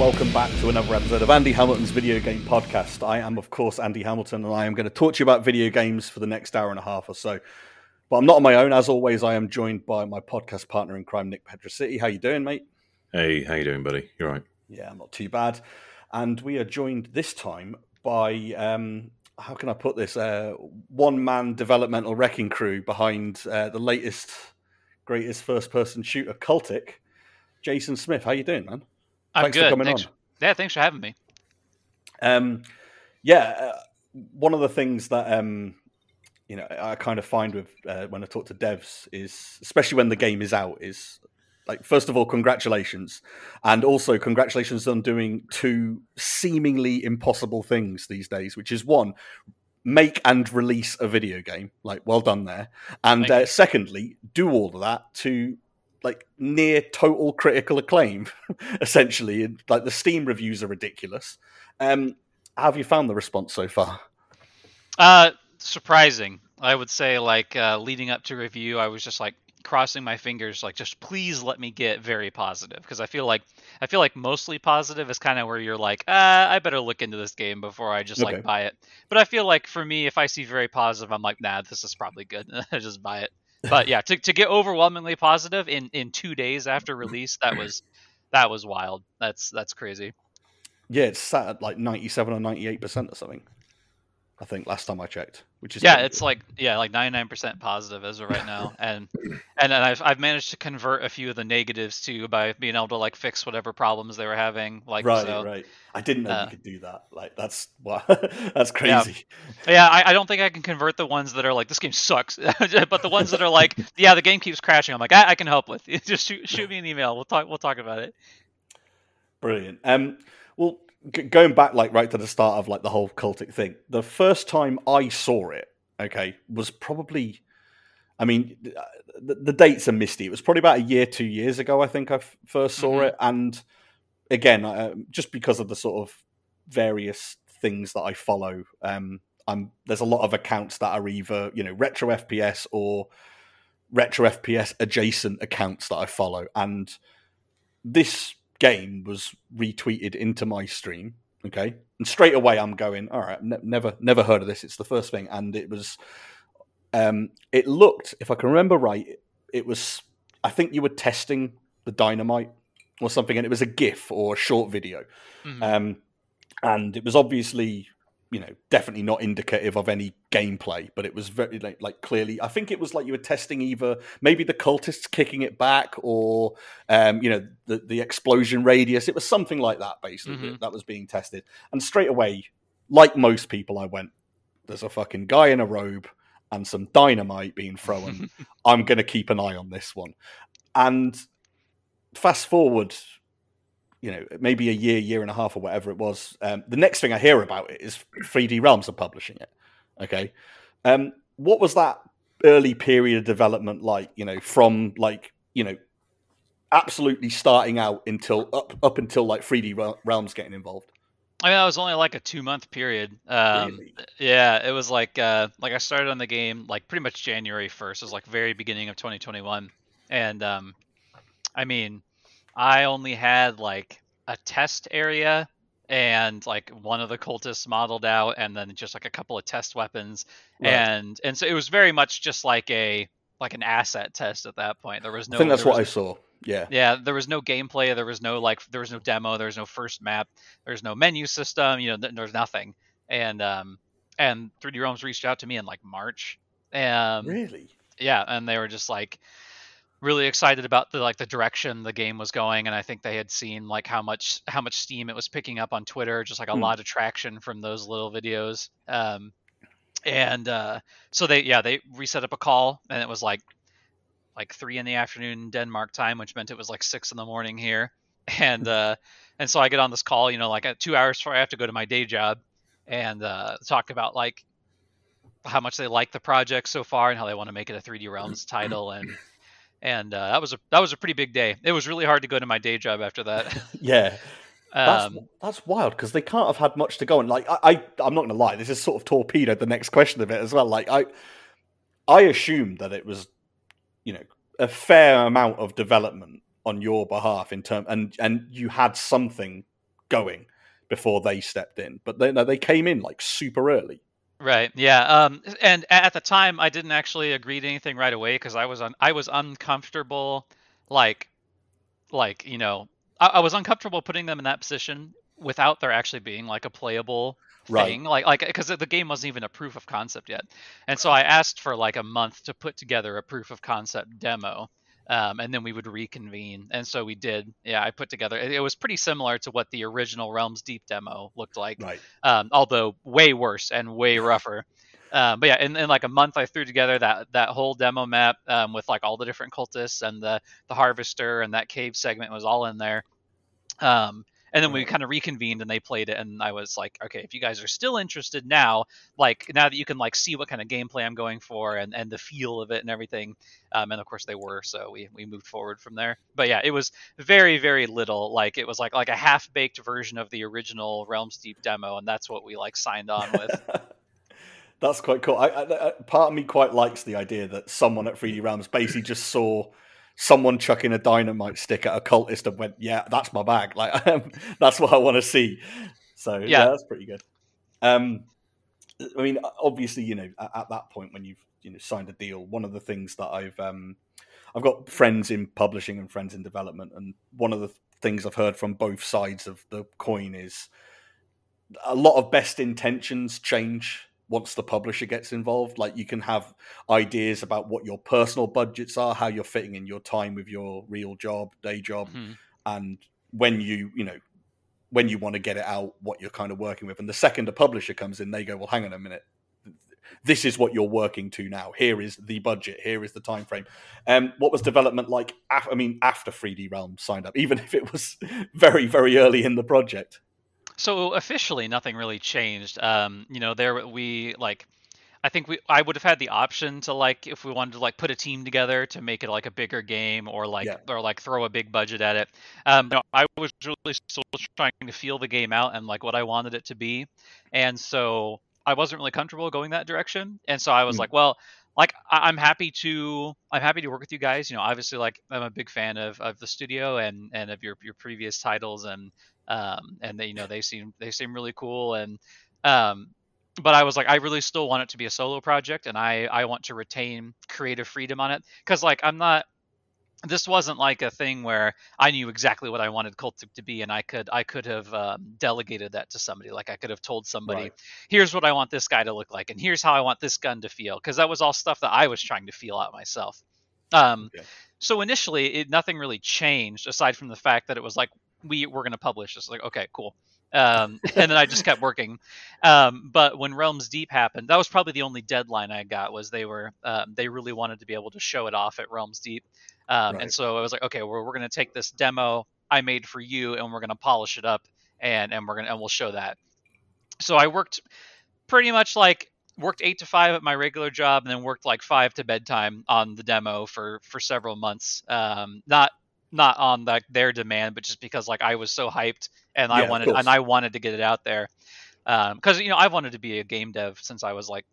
Welcome back to another episode of Andi Hamilton's Video Game Podcast. I am, of course, Andi Hamilton, and I am going to talk to you about video games for the next hour and a half or so. But I'm not on my own. As always, I am joined by my podcast partner in crime, Nick Pedraciti. How you doing, mate? Hey, how you doing, buddy? You're right. Yeah, I'm not too bad. And we are joined this time by um, how can I put this? Uh, one man developmental wrecking crew behind uh, the latest, greatest first person shooter, Cultic. Jason Smith, how you doing, man? I'm Thanks good. for coming thanks. on. Yeah, thanks for having me. Um, yeah, uh, one of the things that um, you know I kind of find with uh, when I talk to devs is, especially when the game is out, is like first of all, congratulations, and also congratulations on doing two seemingly impossible things these days, which is one. Make and release a video game, like well done there, and uh, secondly, do all of that to like near total critical acclaim, essentially. And, Like the Steam reviews are ridiculous. Um, how have you found the response so far? Uh, surprising. I would say, like uh, leading up to review, I was just like crossing my fingers, like just please let me get very positive, because I feel like I feel like mostly positive is kind of where you're like, uh, I better look into this game before I just Okay. like buy it. But I feel like for me, if I see very positive, I'm like, nah, this is probably good. I just buy it. But yeah, to to get overwhelmingly positive in in two days after release, that was that was wild. That's that's crazy. Yeah, it's sat at like ninety-seven or ninety-eight percent or something. I think last time I checked, which is yeah it's like yeah like 99% positive as of right now and and I've, I've managed to convert a few of the negatives too by being able to like fix whatever problems they were having like right, so right. I didn't know uh, you could do that. Like that's wow, that's crazy. yeah I, I don't think i can convert the ones that are like this game sucks but the ones that are like yeah the game keeps crashing i'm like i, I can help with just shoot, shoot me an email we'll talk we'll talk about it Brilliant. Um, well, g- going back like right to the start of like the whole cultic thing, the first time I saw it, okay, was probably, I mean, uh, the, the dates are misty. It was probably about a year, two years ago. I think I f- first saw Mhm. it, and again, uh, just because of the sort of various things that I follow, um, I'm there's a lot of accounts that are either you know retro FPS or retro FPS adjacent accounts that I follow, and this game was retweeted into my stream. Okay, and straight away I'm going, all right, ne- never never heard of this. It's the first thing, and it was, um, it looked, if I can remember right, it, was, I think you were testing the dynamite or something, and it was a GIF or a short video, Mhm. um, and it was obviously, you know, definitely not indicative of any gameplay, but it was very like, like clearly. I think it was like you were testing either maybe the cultists kicking it back or, um, you know, the the explosion radius. It was something like that basically Mhm. that was being tested, and straight away, like most people, I went, "There's a fucking guy in a robe." And some dynamite being thrown. I'm going to keep an eye on this one. And fast forward, you know, maybe a year, year and a half, or whatever it was. Um, the next thing I hear about it is 3D Realms are publishing it. Okay, um, what was that early period of development like? You know, from like you know, absolutely starting out until up up until like 3D Realms getting involved. I mean, that was only like a two month period. Um, Really? Yeah, it was like uh, like I started on the game like pretty much January first. It was like very beginning of 2021, and um, I mean, I only had like a test area and like one of the cultists modeled out, and then just like a couple of test weapons, Right. and and so it was very much just like a like an asset test at that point. There was no. I think that's what I saw. Yeah, yeah, there was no gameplay. There was no like, there was no demo. There was no first map. There's no menu system. You know, th- there's nothing. And um, and 3D Realms reached out to me in like March. Um, really. yeah, and they were just like really excited about the like the direction the game was going, and I think they had seen like how much how much steam it was picking up on Twitter, just like a Hmm. lot of traction from those little videos. Um, and uh, so they yeah they reset up a call, and it was like like three in the afternoon Denmark time, which meant it was like six in the morning here. And uh, and so I get on this call, you know, like at two hours before I have to go to my day job, and uh, talk about like how much they like the project so far and how they want to make it a 3D Realms title and and uh, that was a that was a pretty big day. It was really hard to go to my day job after that. Yeah, That's Um, that's wild because they can't have had much to go on. Like I, I I'm not gonna lie, this is sort of torpedoed the next question of it as well. Like I I assumed that it was, you know, a fair amount of development on your behalf in term and and you had something going before they stepped in. But they no, they came in like super early. Right. Yeah. Um. And at the time, I didn't actually agree to anything right away because I was on. I was uncomfortable, like, like you know, I, I was uncomfortable putting them in that position without there actually being like a playable Right. thing like like because the game wasn't even a proof of concept yet and so i asked for like a month to put together a proof of concept demo um, and then we would reconvene. And so we did. Yeah i put together it, it was pretty similar to what the original realms deep demo looked like Right. um, although way worse and way rougher. Um, but yeah in, in like a month i threw together that that whole demo map um, with like all the different cultists and the the harvester and that cave segment was all in there. Um, and then we kind of reconvened and they played it and i was like okay if you guys are still interested now like now that you can like see what kind of gameplay i'm going for and and the feel of it and everything um, and of course they were so we we moved forward from there. But yeah it was very very little like it was like like a half baked version of the original realms deep demo and that's what we like signed on with. That's quite cool. I, I, I- part of me quite likes the idea that someone at 3D Realms basically just saw someone chucking a dynamite stick at a cultist and went, "Yeah, that's my bag. Like, um, that's what I want to see." So yeah. Yeah. that's pretty good. Um, I mean, obviously, you know, at, at that point when you've you know signed a deal, one of the things that I've um, I've got friends in publishing and friends in development, and one of the things I've heard from both sides of the coin is a lot of best intentions change once the publisher gets involved. Like you can have ideas about what your personal budgets are, how you're fitting in your time with your real job, day job, Mhm. and when you, you know, when you want to get it out, what you're kind of working with. And the second a publisher comes in, they go, "Well, hang on a minute." This is what you're working to now. Here is the budget. Here is the time frame. Um, what was development like? Af- I mean, after 3D Realm signed up, even if it was very, very early in the project. So officially, nothing really changed. Um, you know, there we like, I think we I would have had the option to like if we wanted to like put a team together to make it like a bigger game or like Yeah. or like throw a big budget at it. Um, no, I was really still trying to feel the game out and like what I wanted it to be, and so I wasn't really comfortable going that direction. And so I was Mm. like, well, like I- I'm happy to I'm happy to work with you guys. You know, obviously like I'm a big fan of of the studio and and of your your previous titles and um and they you know they seem they seem really cool and um but I was like I really still want it to be a solo project and I I want to retain creative freedom on it cuz like I'm not this wasn't like a thing where I knew exactly what I wanted Cult to be, and I could I could have um, delegated that to somebody. Like I could have told somebody, Right. "Here's what I want this guy to look like, and here's how I want this gun to feel," because that was all stuff that I was trying to feel out myself. Um, Okay. So initially, it, nothing really changed aside from the fact that it was like we were going to publish this. Like, okay, cool. Um, and then I just kept working. Um, but when Realms Deep happened, that was probably the only deadline I got. Was they were um, they really wanted to be able to show it off at Realms Deep, um, Right. and so I was like, okay, we're we're going to take this demo I made for you, and we're going to polish it up, and and we're gonna and we'll show that. So I worked pretty much like worked eight to five at my regular job, and then worked like five to bedtime on the demo for for several months. Um, not not on like their demand, but just because like I was so hyped and Yeah, I wanted and I wanted to get it out there. Because you know I've wanted to be a game dev since I was like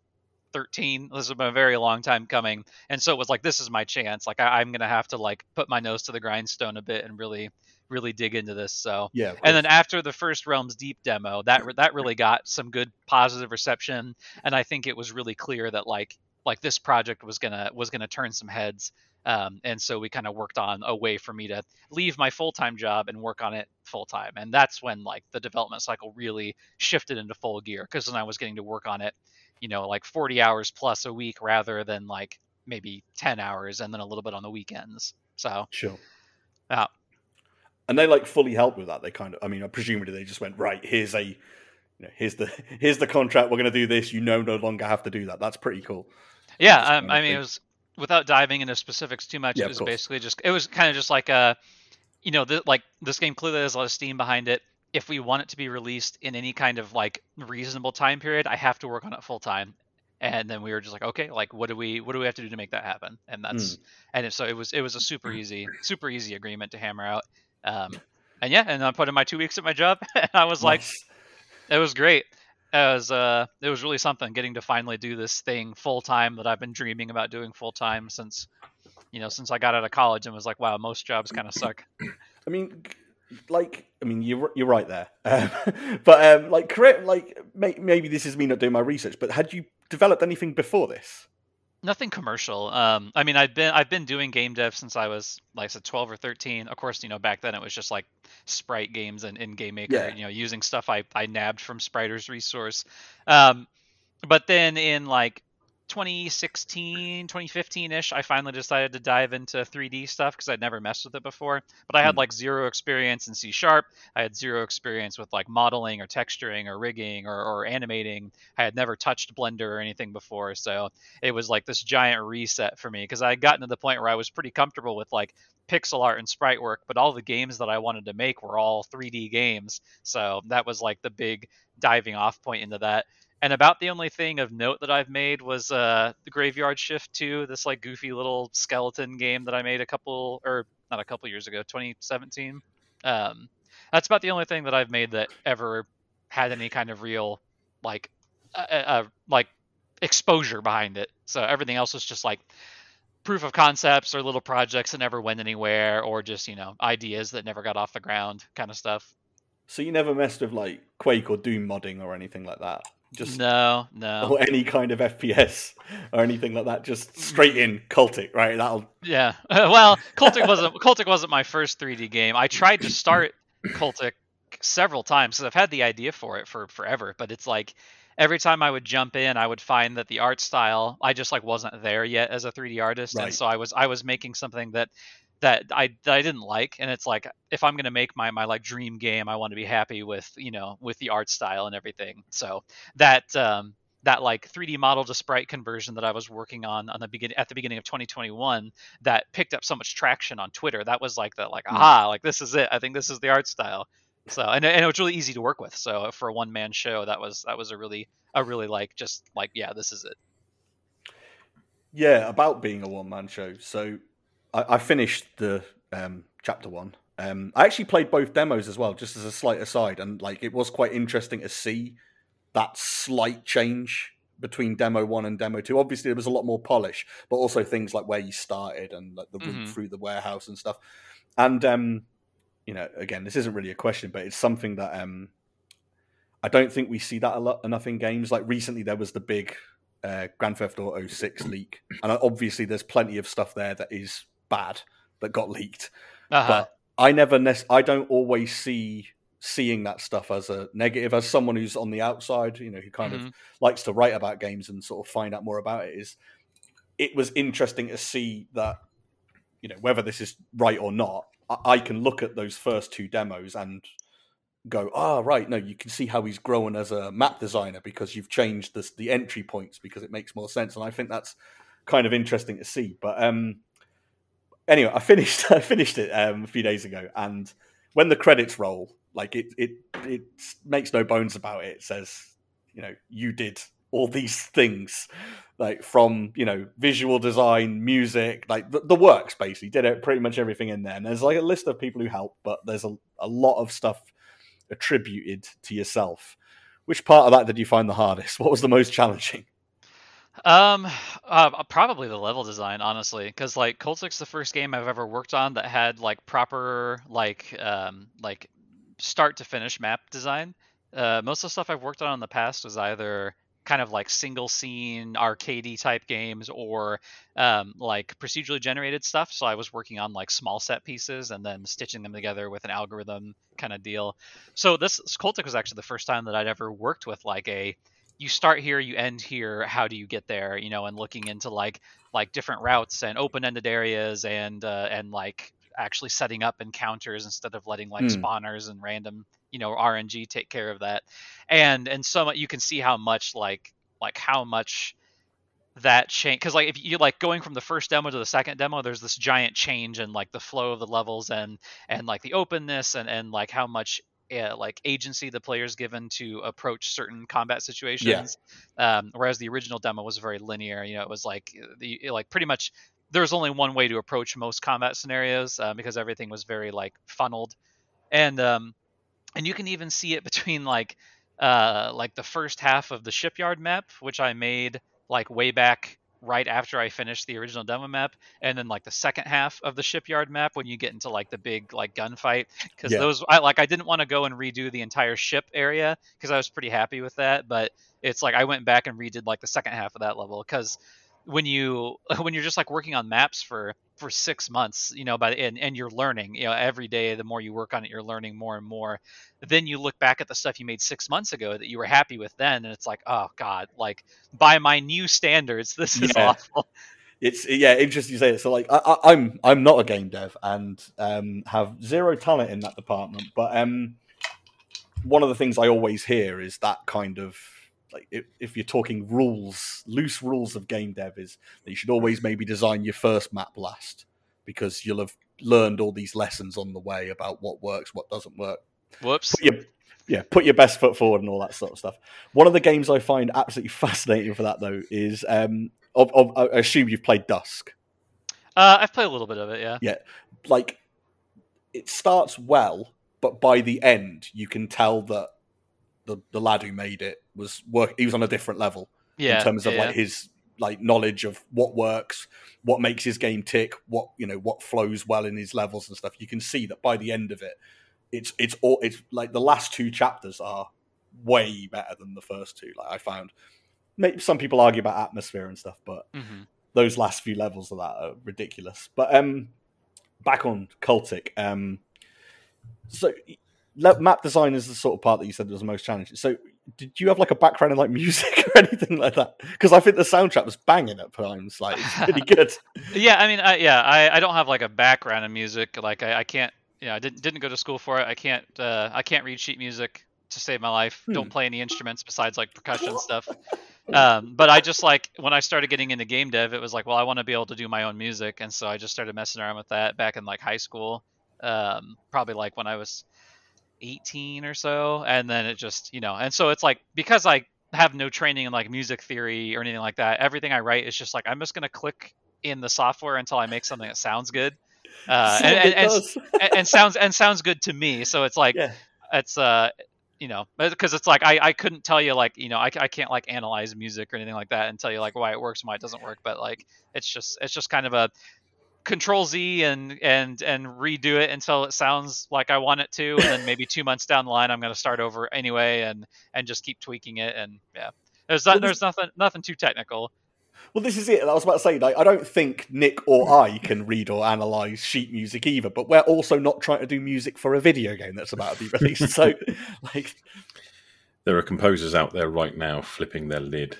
13. This has been a very long time coming, and so it was like this is my chance. Like I, I'm gonna have to like put my nose to the grindstone a bit and really really dig into this. So Yeah. and then after the first Realms Deep demo, that that really got some good positive reception, and I think it was really clear that like like this project was gonna was gonna turn some heads. Um, and so we kind of worked on a way for me to leave my full time job and work on it full time, and that's when like the development cycle really shifted into full gear because then I was getting to work on it, you know, like 40 hours plus a week rather than like maybe 10 hours and then a little bit on the weekends. So Sure. Yeah. And they like fully helped with that. They kind of, I mean, I presumably they just went right. Here's a, you know, here's the here's the contract. We're going to do this. You no no longer have to do that. That's pretty cool. Yeah, um, I mean, it was without diving into specifics too much. Yeah, it was basically just it was kind of just like a, you know, th- like this game clearly has a lot of steam behind it. If we want it to be released in any kind of like reasonable time period, I have to work on it full time. And then we were just like, okay, like what do we what do we have to do to make that happen? And that's Hmm. and so it was it was a super easy super easy agreement to hammer out. Um, and yeah, and I put in my two weeks at my job, and I was like, Nice. it was great. It was uh, it was really something getting to finally do this thing full time that I've been dreaming about doing full time since you know, since I got out of college and was like, wow, most jobs kind of suck. I mean, like, I mean, you're you're right there, um, but um, like, correct, like, may, maybe this is me not doing my research, but had you developed anything before this? Nothing commercial. Um, I mean, I've been I've been doing game dev since I was like I said, 12 or 13. Of course, you know, back then it was just like Sprite games and in Game Maker. Yeah. You know, using stuff I I nabbed from Spriter's resource. Um, but then in like 2016 2015ish i finally decided to dive into 3d stuff because i'd never messed with it before. But i had Hmm. like zero experience in c sharp. I had zero experience with like modeling or texturing or rigging or, or animating. I had never touched blender or anything before so it was like this giant reset for me because i had gotten to the point where i was pretty comfortable with like pixel art and sprite work but all the games that i wanted to make were all 3d games. So that was like the big diving off point into that and about the only thing of note that I've made was uh, the Graveyard Shift 2, this like goofy little skeleton game that I made a couple or not a couple years ago, 2017. Um, that's about the only thing that I've made that ever had any kind of real like uh, uh, like exposure behind it. So everything else was just like proof of concepts or little projects that never went anywhere or just, you know, ideas that never got off the ground kind of stuff. So you never messed with like Quake or Doom modding or anything like that? Just no, no. or any kind of FPS or anything like that. Just straight in cultic, right? That'll Yeah. Uh, well, Cultic wasn't Cultic wasn't my first 3D game. I tried to start Cultic several times because I've had the idea for it for forever, but it's like every time I would jump in, I would find that the art style I just like wasn't there yet as a 3D artist, Right. and so I was I was making something that that I that I didn't like, and it's like if I'm gonna make my my like dream game, I want to be happy with you know with the art style and everything. So that um that like 3D model to sprite conversion that I was working on on the begin at the beginning of 2021 that picked up so much traction on Twitter. That was like the like Hmm. aha, like this is it. I think this is the art style. So and, and it was really easy to work with. So for a one man show, that was that was a really a really like just like yeah, this is it. Yeah, about being a one man show. So I, I finished the um, chapter one. Um, I actually played both demos as well, just as a slight aside, and like it was quite interesting to see that slight change between demo one and demo two. Obviously, there was a lot more polish, but also things like where you started and like the route Mhm. through the warehouse and stuff. And um, you know, again, this isn't really a question, but it's something that um, I don't think we see that a lot enough in games. Like recently, there was the big uh, Grand Theft Auto Six leak, and obviously, there's plenty of stuff there that is bad that got leaked. Uh-huh. But I never, nec- I don't always see seeing that stuff as a negative. As someone who's on the outside, you know, who kind of Mhm. likes to write about games and sort of find out more about it, is it was interesting to see that, you know, whether this is right or not. I, I can look at those first two demos and go, ah, right, no, you can see how he's grown as a map designer because you've changed this, the entry points because it makes more sense, and I think that's kind of interesting to see. But um, anyway, I finished I finished it um, a few days ago, and when the credits roll, like it it it makes no bones about it. It says, you know, you did all these things, like from you know visual design, music, like the, the works basically did it pretty much everything in there. And there's like a list of people who helped, but there's a, a lot of stuff attributed to yourself. Which part of that did you find the hardest? What was the most challenging? Um, uh, probably the level design, honestly, because like Cultic's the first game I've ever worked on that had like proper like um like start to finish map design. Uh, most of the stuff I've worked on in the past was either kind of like single scene arcadey type games or um, like procedurally generated stuff. So I was working on like small set pieces and then stitching them together with an algorithm kind of deal. So this Cultic was actually the first time that I'd ever worked with like a you start here, you end here. How do you get there? You know, and looking into like like different routes and open-ended areas and uh, and like actually setting up encounters instead of letting like Hmm. spawners and random you know RNG take care of that. And and so you can see how much like like how much that change because like if you like going from the first demo to the second demo there's this giant change in like the flow of the levels and and like the openness and and like how much uh, like agency the player's given to approach certain combat situations um, whereas the original demo was very linear you know it was like the like pretty much there was only one way to approach most combat scenarios uh, because everything was very like funneled. And um and you can even see it between like uh like the first half of the shipyard map which i made like way back right after I finished the original demo map, and then like the second half of the shipyard map when you get into like the big like gunfight. Because Yeah. those, I like, I didn't want to go and redo the entire ship area because I was pretty happy with that. But it's like I went back and redid like the second half of that level because when you when you're just like working on maps for for six months, you know, by the, and and you're learning, you know, every day the more you work on it, you're learning more and more. Then you look back at the stuff you made six months ago that you were happy with then, and it's like, oh god, like by my new standards, this is Yeah. awful. it's yeah interesting you say it so like I, I, i'm i'm not a game dev and um have zero talent in that department but um one of the things i always hear is that kind of like if, if you're talking rules loose rules of game dev is that you should always maybe design your first map last because you'll have learned all these lessons on the way about what works what doesn't work Whoops. put your yeah, put your best foot forward and all that sort of stuff. One of the games I find absolutely fascinating for that though is um, of, of, I assume you've played Dusk. Uh, I've played a little bit of it, yeah. Like it starts well, but by the end you can tell that the the lad who made it was work. He was on a different level Yeah. in terms of yeah, like his like knowledge of what works, what makes his game tick, what you know, what flows well in his levels and stuff. You can see that by the end of it, it's it's all it's like the last two chapters are way better than the first two. Like I found, maybe some people argue about atmosphere and stuff, but Mhm. those last few levels of that are ridiculous. But um, back on Cultic, um, so map design is the sort of part that you said was the most challenging. So did you have like a background in like music or anything like that? Because I think the soundtrack was banging at times. Like it's pretty good. Yeah, I mean, I, yeah, I, I don't have like a background in music. Like I, I can't, you know, I didn't didn't go to school for it. I can't, uh, I can't read sheet music to save my life. Hmm. Don't play any instruments besides like percussion stuff. Um, but I just like when I started getting into game dev, it was like, well, I want to be able to do my own music, and so I just started messing around with that back in like high school. Um, probably like when I was 18 or so, and then it just, you know, and so it's like because I have no training in like music theory or anything like that. Everything I write is just like I'm just gonna click in the software until I make something that sounds good, uh, and, and, and, and, and sounds and sounds good to me. So it's like yeah. it's uh you know because it's like I, I couldn't tell you like you know I, I can't like analyze music or anything like that and tell you like why it works and why it doesn't work but like it's just it's just kind of a control z and and and redo it until it sounds like i want it to and then maybe two months down the line i'm going to start over anyway and and just keep tweaking it and yeah there's not, there's nothing nothing too technical Well, this is it. I was about to say, like, I don't think Nick or I can read or analyze sheet music either, but we're also not trying to do music for a video game that's about to be released. so, like, There are composers out there right now flipping their lid.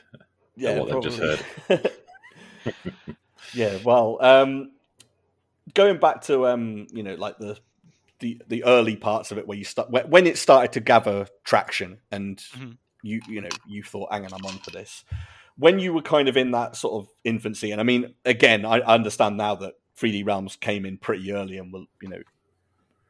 yeah, what they've just probably. yeah, well, um, going back to um, you know, like the the the early parts of it where you start when it started to gather traction and Mhm. you you know you thought, hang on, I'm on for this. When you were kind of in that sort of infancy, and I mean, again, I, I understand now that 3D Realms came in pretty early and were you know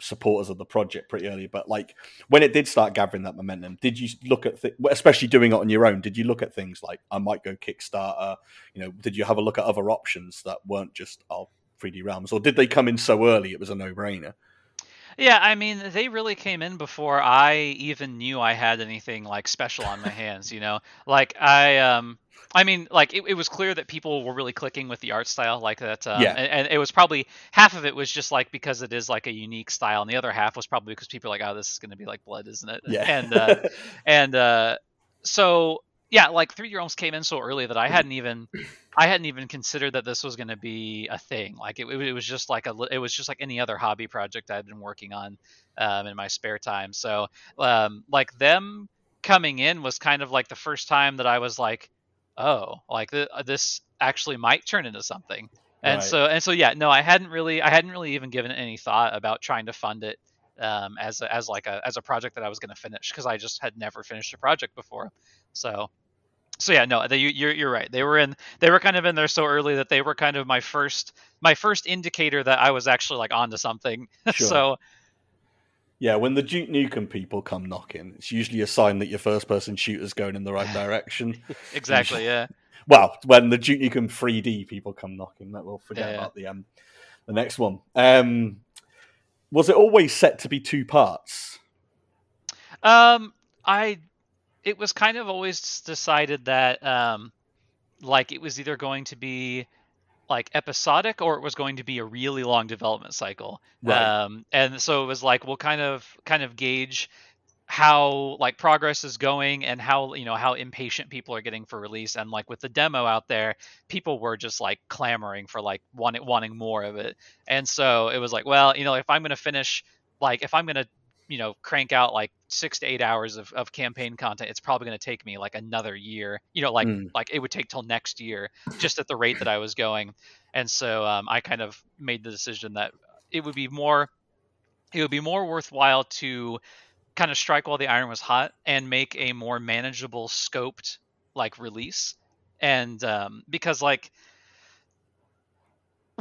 supporters of the project pretty early. But like when it did start gathering that momentum, did you look at th- especially doing it on your own? Did you look at things like I might go Kickstarter? You know, did you have a look at other options that weren't just oh 3D Realms, or did they come in so early it was a no brainer? Yeah, I mean, they really came in before I even knew I had anything like special on my hands, you know? Like I um I mean, like it, it was clear that people were really clicking with the art style like that um, Yeah. and, and it was probably half of it was just like because it is like a unique style and the other half was probably because people are like, "Oh, this is going to be like blood, isn't it?" Yeah, And uh and uh so yeah, like 3D Realms came in so early that I hadn't even I hadn't even considered that this was going to be a thing. Like it, it was just like a it was just like any other hobby project I'd been working on um, in my spare time. So um, like them coming in was kind of like the first time that I was like, oh, like th- this actually might turn into something. And Right. so and so yeah, no, I hadn't really I hadn't really even given any thought about trying to fund it um, as a, as like a as a project that I was going to finish because I just had never finished a project before. So so yeah, no, they, you- you're you're right. They were in they were kind of in there so early that they were kind of my first my first indicator that I was actually like onto something. Sure. so Yeah, when the Duke Nukem people come knocking, it's usually a sign that your first person shooter's going in the right direction. exactly, yeah. well, when the Duke Nukem 3D people come knocking, that we'll forget Yeah, yeah. about the um the next one. Um was it always set to be two parts? Um, I it was kind of always decided that um, like it was either going to be like episodic or it was going to be a really long development cycle. Right. Um, and so it was like we'll kind of kind of gauge how like progress is going and how you know how impatient people are getting for release. And like with the demo out there people were just like clamoring for like wanting wanting more of it. And so it was like well you know if i'm going to finish like if i'm going to you know crank out like six to eight hours of, of campaign content it's probably going to take me like another year. You know like Mm. like it would take till next year just at the rate that i was going. And so um, i kind of made the decision that it would be more it would be more worthwhile to kind of strike while the iron was hot and make a more manageable scoped like release and um, because like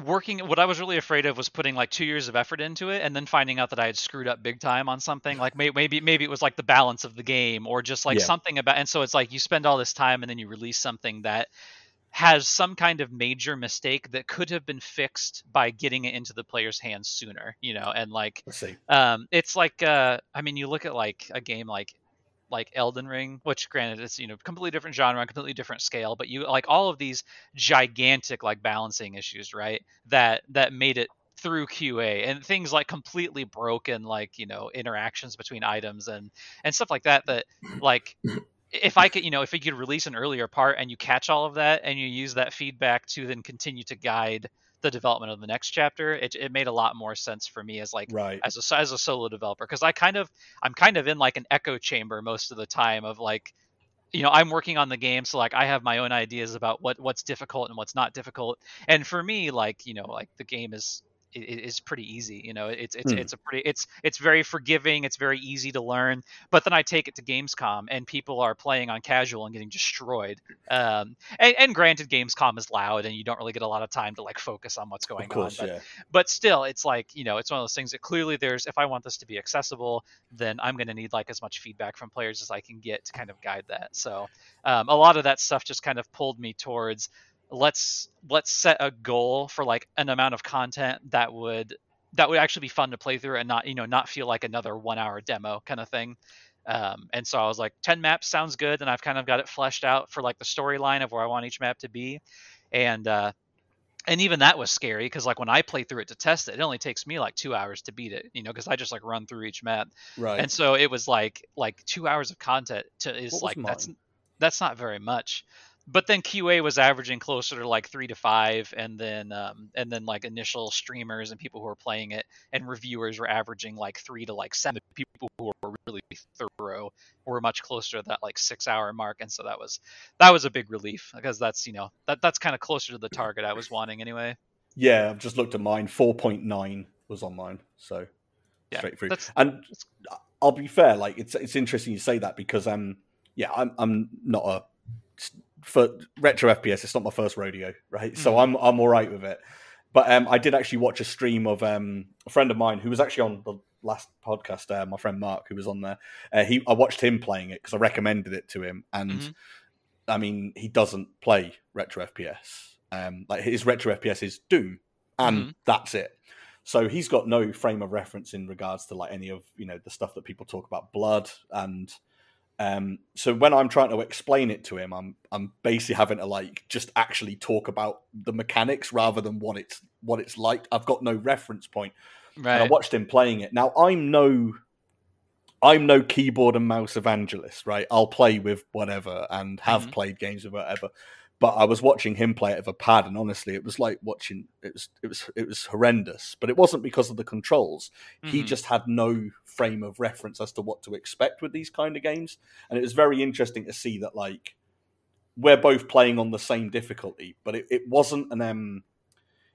working what i was really afraid of was putting like two years of effort into it and then finding out that i had screwed up big time on something like may- maybe maybe it was like the balance of the game or just like Yeah. something about and so it's like you spend all this time and then you release something that has some kind of major mistake that could have been fixed by getting it into the player's hands sooner you know and like um it's like uh i mean you look at like a game like like Elden Ring, which granted it's you know completely different genre, completely different scale, but you like all of these gigantic like balancing issues, right? That that made it through QA and things like completely broken like you know interactions between items and and stuff like that that like if I could you know if we could release an earlier part and you catch all of that and you use that feedback to then continue to guide the development of the next chapter, it, it made a lot more sense for me as like Right. as a as a solo developer because I kind of I'm kind of in like an echo chamber most of the time of like you know I'm working on the game so like I have my own ideas about what what's difficult and what's not difficult and for me like you know like the game is i- i- is pretty easy you know it's it's Hmm. it's a pretty it's it's very forgiving it's very easy to learn but then I take it to Gamescom and people are playing on casual and getting destroyed um and, and granted Gamescom is loud and you don't really get a lot of time to like focus on what's going course, on but yeah. but still it's like you know it's one of those things that clearly there's if i want this to be accessible then i'm going to need like as much feedback from players as i can get to kind of guide that so um, a lot of that stuff just kind of pulled me towards let's let's set a goal for like an amount of content that would that would actually be fun to play through and not you know not feel like another one hour demo kind of thing um, and so i was like 10 maps sounds good and i've kind of got it fleshed out for like the storyline of where i want each map to be and uh, and even that was scary because like when I play through it to test it, it only takes me like two hours to beat it, you know, because I just like run through each map, Right. and so it was like like two hours of content to is like that's that's not very much. But then QA was averaging closer to like three to five, and then um, and then like initial streamers and people who were playing it and reviewers were averaging like three to like seven. People who were really thorough were much closer to that like six hour mark, and so that was that was a big relief because that's you know that that's kind of closer to the target I was wanting anyway. yeah, I've just looked at mine. Four point nine was on mine, so Yeah, straight through. And I'll be fair, like it's it's interesting you say that because um yeah, I'm I'm not a for retro FPS. It's not my first rodeo, right? So Mhm. I'm I'm all right with it. But um, I did actually watch a stream of um, a friend of mine who was actually on the last podcast. Uh, my friend Mark, who was on there. Uh, he I watched him playing it because I recommended it to him, and Mhm. I mean he doesn't play retro FPS. Um, like his retro FPS is Doom, and Mhm. that's it. So he's got no frame of reference in regards to like any of you know the stuff that people talk about blood and um so when I'm trying to explain it to him I'm I'm basically having to like just actually talk about the mechanics rather than what it's what it's like. I've got no reference point. And I watched him playing it. Now I'm no I'm no keyboard and mouse evangelist, right? I'll play with whatever and have Mhm. played games with whatever. But I was watching him play it with a pad, and honestly, it was like watching. It was it was it was horrendous. But it wasn't because of the controls. He Mhm. just had no frame of reference as to what to expect with these kind of games, and it was very interesting to see that like we're both playing on the same difficulty, but it, it wasn't an um,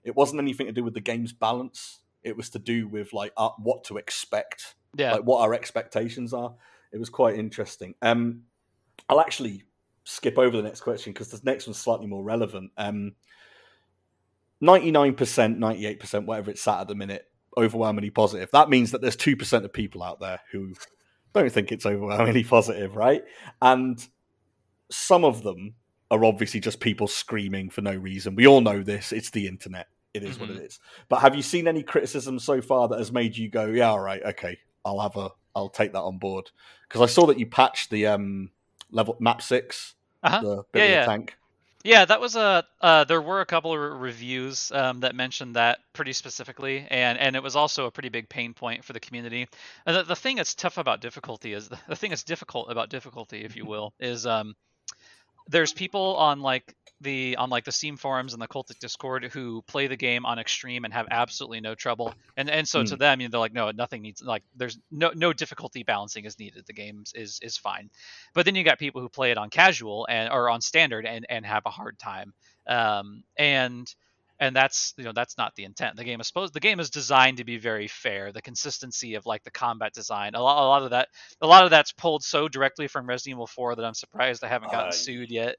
it wasn't anything to do with the game's balance. It was to do with like uh, what to expect yeah. like what our expectations are. It was quite interesting. Um, I'll actually skip over the next question because the next one's slightly more relevant. Um, 99%, 98%, whatever it's at at the minute, overwhelmingly positive. That means that there's 2% of people out there who don't think it's overwhelmingly positive, right? And some of them are obviously just people screaming for no reason. We all know this. It's the internet. It is what it is. But have you seen any criticism so far that has made you go, yeah, all right, okay, I'll have a, I'll take that on board? Because I saw that you patched the um level map 6 Uh-huh. the bit Yeah, of the yeah. tank. Yeah, that was a. Uh, there were a couple of reviews um, that mentioned that pretty specifically, and and it was also a pretty big pain point for the community. And the, the thing that's tough about difficulty is the thing that's difficult about difficulty, if you will, is um, there's people on like the on like the Steam forums and the Cultic Discord who play the game on extreme and have absolutely no trouble. And and so mm. to them, you know, they're like, no, nothing needs like there's no no difficulty balancing is needed. The game is is fine. But then you got people who play it on casual and or on standard and and have a hard time. Um, and and that's you know that's not the intent the game is supposed the game is designed to be very fair the consistency of like the combat design a lot, a lot of that a lot of that's pulled so directly from resident evil 4 that i'm surprised i haven't gotten uh, sued yet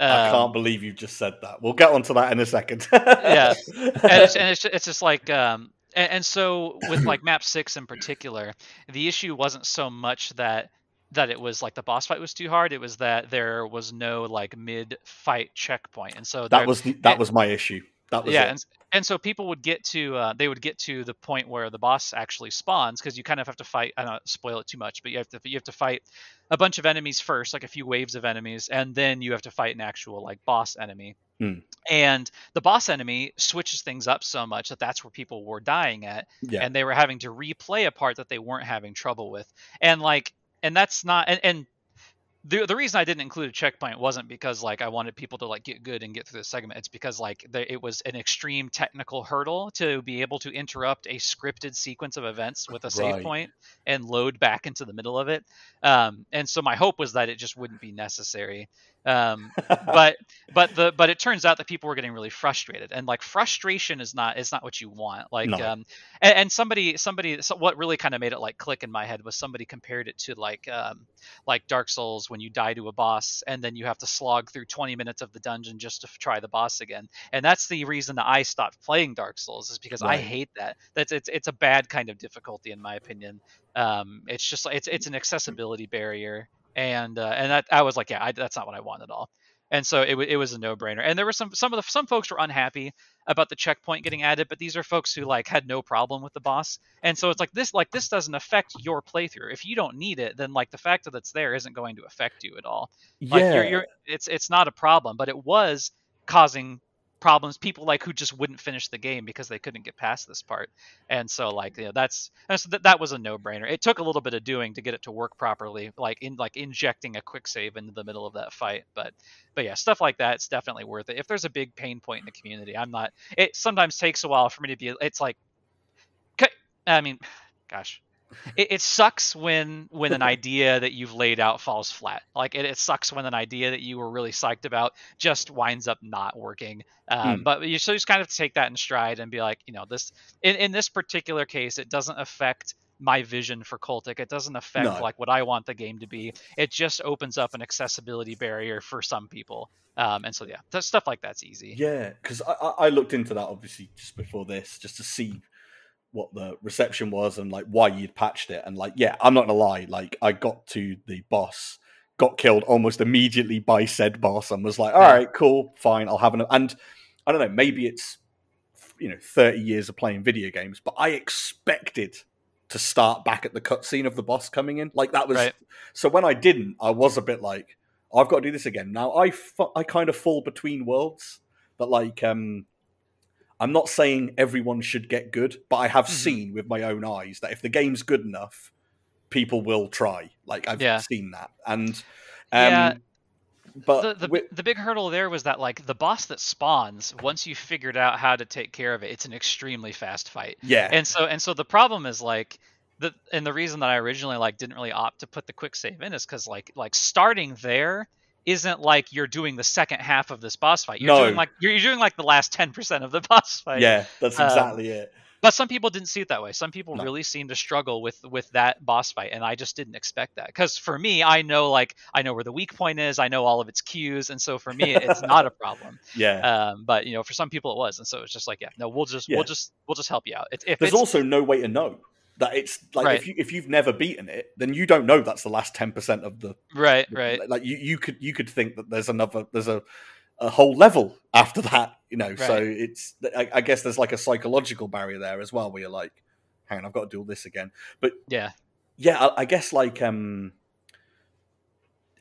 um, I can't believe you just said that. We'll get onto that in a second. yeah, and, it's, and it's, it's just like, um, and, and so with like map six in particular, the issue wasn't so much that that it was like the boss fight was too hard. It was that there was no like mid fight checkpoint, and so that was that was my issue. That was yeah, it. And, and so people would get to uh, they would get to the point where the boss actually spawns because you kind of have to fight. I don't spoil it too much, but you have to you have to fight a bunch of enemies first, like a few waves of enemies, and then you have to fight an actual like boss enemy. Hmm. And the boss enemy switches things up so much that that's where people were dying at, yeah. and they were having to replay a part that they weren't having trouble with. And like, and that's not and, and the the reason I didn't include a checkpoint wasn't because like I wanted people to like get good and get through the segment. It's because like the, it was an extreme technical hurdle to be able to interrupt a scripted sequence of events with a save right. point and load back into the middle of it. Um, and so my hope was that it just wouldn't be necessary. Um, but but the but it turns out that people were getting really frustrated, and like frustration is not is not what you want. Like no. um, and, and, somebody somebody so what really kind of made it like click in my head was somebody compared it to like um like Dark Souls when you die to a boss and then you have to slog through 20 minutes of the dungeon just to try the boss again, and that's the reason that I stopped playing Dark Souls is because right. I hate that. That's it's it's a bad kind of difficulty in my opinion. Um, it's just it's it's an accessibility barrier and uh, and that I was like, yeah, I, that's not what I want at all. And so it, it was a no brainer. And there were some some of the some folks were unhappy about the checkpoint getting added, but these are folks who like had no problem with the boss. And so it's like this like this doesn't affect your playthrough. If you don't need it, then like the fact that it's there isn't going to affect you at all. Like yeah. you're, you're it's it's not a problem, but it was causing problems people like who just wouldn't finish the game because they couldn't get past this part. And so like you know that's that, that was a no-brainer. It took a little bit of doing to get it to work properly like in like injecting a quick save into the middle of that fight. But but yeah stuff like that it's definitely worth it. If there's a big pain point in the community i'm not it sometimes takes a while for me to be it's like i mean gosh it, it, sucks when when an idea that you've laid out falls flat. Like it, it, sucks when an idea that you were really psyched about just winds up not working. Um, mm. But you so you just kind of take that in stride and be like, you know, this in, in this particular case, it doesn't affect my vision for Cultic. It doesn't affect no. like what I want the game to be. It just opens up an accessibility barrier for some people. Um, and so yeah, stuff like that's easy. Yeah, because I, I looked into that obviously just before this, just to see what the reception was and like why you'd patched it. And like, yeah, I'm not gonna lie, like I got to the boss, got killed almost immediately by said boss, and was like, all right, cool, fine, I'll have an. And I don't know, maybe it's you know 30 years of playing video games, but I expected to start back at the cutscene of the boss coming in. Like that was right. so when I didn't, I was a bit like, I've got to do this again. Now I I kind of fall between worlds. but like um I'm not saying everyone should get good, but I have mm-hmm. seen with my own eyes that if the game's good enough, people will try. Like I've yeah. seen that, and um, yeah. But the the, the, big hurdle there was that like the boss that spawns once you figured out how to take care of it, it's an extremely fast fight. Yeah. And so and so the problem is like the and the reason that I originally like didn't really opt to put the quick save in is because like like starting there isn't like you're doing the second half of this boss fight. You're no. doing like you're, doing like the last ten percent of the boss fight. Yeah, that's um, exactly um, it. But some people didn't see it that way. Some people no. really seem to struggle with with that boss fight, and I just didn't expect that. Because for me, I know like I know where the weak point is. I know all of its cues, and so for me, it's not a problem. Yeah. Um, but you know, for some people, it was, and so it's just like, yeah, no, we'll just yeah. we'll just we'll just help you out. If There's also no way to know that it's like right. if you if you've never beaten it, then you don't know that's the last ten percent of the right, right. Like you, you could you could think that there's another there's a a whole level after that, you know. Right. So it's I, I, guess there's like a psychological barrier there as well, where you're like, hang on, I've got to do all this again. But yeah, yeah, I, I guess like um,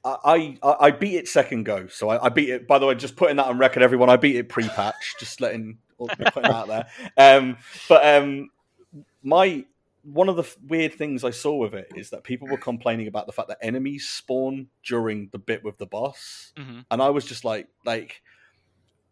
I, I I beat it second go, so I, I beat it. By the way, just putting that on record, everyone. I beat it pre-patch, just letting putting that out there. Um, but um, my one of the f- weird things I saw with it is that people were complaining about the fact that enemies spawn during the bit with the boss, hmm and I was just like, like,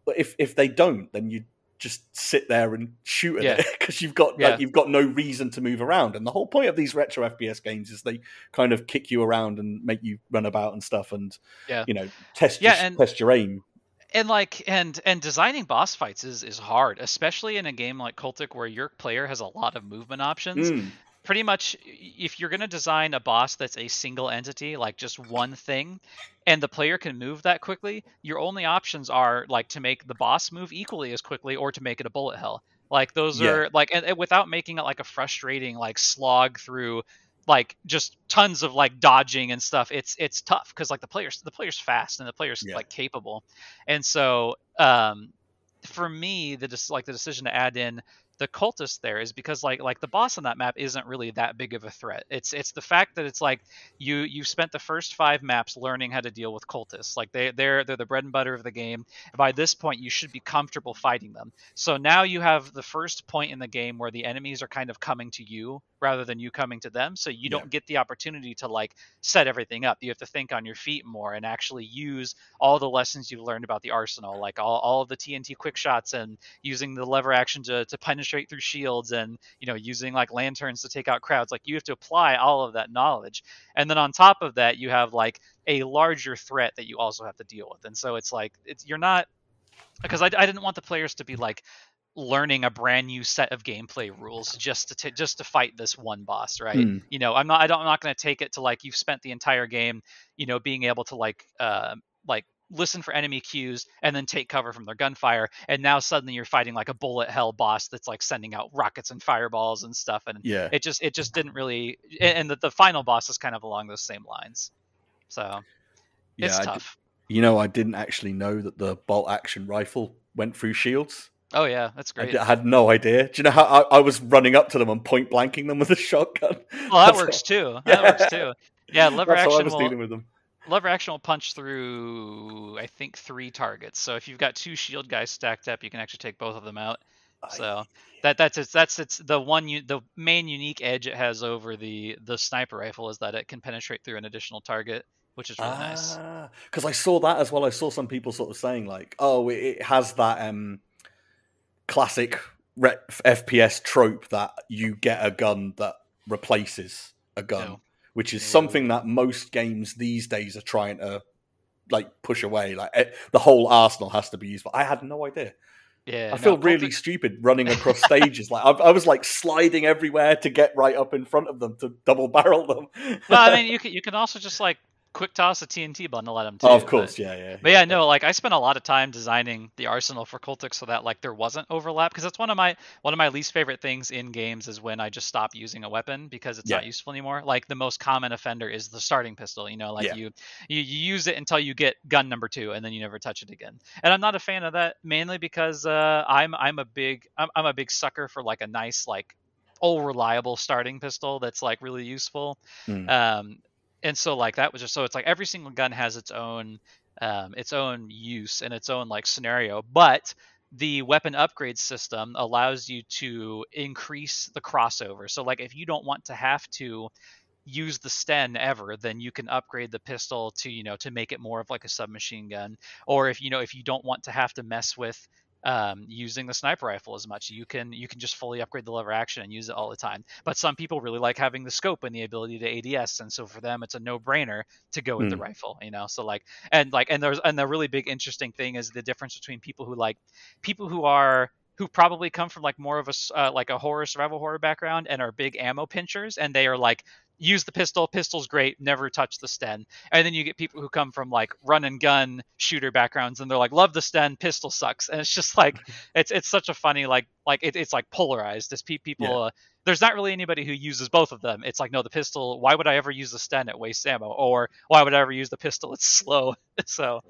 but if if they don't, then you just sit there and shoot at Yeah. it because you've got Yeah. like you've got no reason to move around. And the whole point of these retro FPS games is they kind of kick you around and make you run about and stuff, and Yeah. you know test Yeah, your, and- test your aim. And like and and designing boss fights is is hard especially in a game like cultic where your player has a lot of movement options. Mm, pretty much if you're going to design a boss that's a single entity like just one thing and the player can move that quickly your only options are like to make the boss move equally as quickly or to make it a bullet hell. Like those Yeah. are like and, and without making it like a frustrating like slog through like just tons of like dodging and stuff it's it's tough because like the players the player's fast and the player's Yeah. like capable and so um for me the just like the decision to add in the cultist there is because like like the boss on that map isn't really that big of a threat. It's it's the fact that it's like you you've spent the first five maps learning how to deal with cultists. Like they they're they're the bread and butter of the game. By this point, you should be comfortable fighting them. So now you have the first point in the game where the enemies are kind of coming to you rather than you coming to them. So you Yeah. don't get the opportunity to like set everything up. You have to think on your feet more and actually use all the lessons you've learned about the arsenal, like all, all of the TNT quick shots and using the lever action to, to penetrate through shields and you know using like lanterns to take out crowds like you have to apply all of that knowledge and then on top of that you have like a larger threat that you also have to deal with and so it's like it's you're not because I, I didn't want the players to be like learning a brand new set of gameplay rules just to t- just to fight this one boss right Hmm. you know i'm not i don't i'm not going to take it to like you've spent the entire game you know being able to like uh like listen for enemy cues and then take cover from their gunfire and now suddenly you're fighting like a bullet hell boss that's like sending out rockets and fireballs and stuff and Yeah, it just it just didn't really and the, the final boss is kind of along those same lines so yeah. it's I d- tough you know, I didn't actually know that the bolt action rifle went through shields. Oh yeah that's I, great d- I had no idea. Do you know how I, I was running up to them and point blanking them with a shotgun? well that works too Yeah. that works too yeah lever That's I action will, dealing with them. lever action will punch through i think three targets so if you've got two shield guys stacked up you can actually take both of them out So that that's its that's its the one u- the main unique edge it has over the the sniper rifle is that it can penetrate through an additional target, which is really nice. Because I saw that as well. I saw some people sort of saying like, "Oh, it, it has that um, classic re- FPS trope that you get a gun that replaces a gun, No. which is No. something that most games these days are trying to like push away. Like eh, the whole arsenal has to be used. But I had no idea. Yeah, I no, feel really Cultic- stupid running across stages. Like I, I was like sliding everywhere to get right up in front of them to double barrel them. well, I mean, you can you can also just like quick toss a TNT bundle at them too. oh, of but- course, yeah, yeah. But yeah, no, like I spent a lot of time designing the arsenal for Cultic so that like there wasn't overlap because that's one of my one of my least favorite things in games is when I just stop using a weapon because it's not useful anymore. Like the most common offender is the starting pistol. You know, like Yeah. you, you you use it until you get gun number two and then you never touch it again. And I'm not a fan of that mainly because uh, I'm I'm a big I'm, I'm a big sucker for like a nice like old reliable starting pistol that's like really useful. Mm. Um, and so like that was just so it's like every single gun has its own um, its own use and its own like scenario, but the weapon upgrade system allows you to increase the crossover. So like if you don't want to have to use the sten ever then you can upgrade the pistol to you know to make it more of like a submachine gun or if you know if you don't want to have to mess with um, using the sniper rifle as much. You can you can just fully upgrade the lever action and use it all the time. But some people really like having the scope and the ability to ads and so for them it's a no-brainer to go with the Mm. rifle you know? So like and like and there's and the really big interesting thing is the difference between people who like people who are who probably come from like more of a uh, like a horror survival horror background and are big ammo pinchers and they are like use the pistol pistol's great never touch the sten. And then you get people who come from like run and gun shooter backgrounds and they're like love the sten pistol sucks. And it's just like it's it's such a funny like like it, it's like polarized as pe- people Yeah. uh, there's not really anybody who uses both of them. It's like no the pistol why would i ever use the sten it wastes ammo? Or why would i ever use the pistol it's slow. So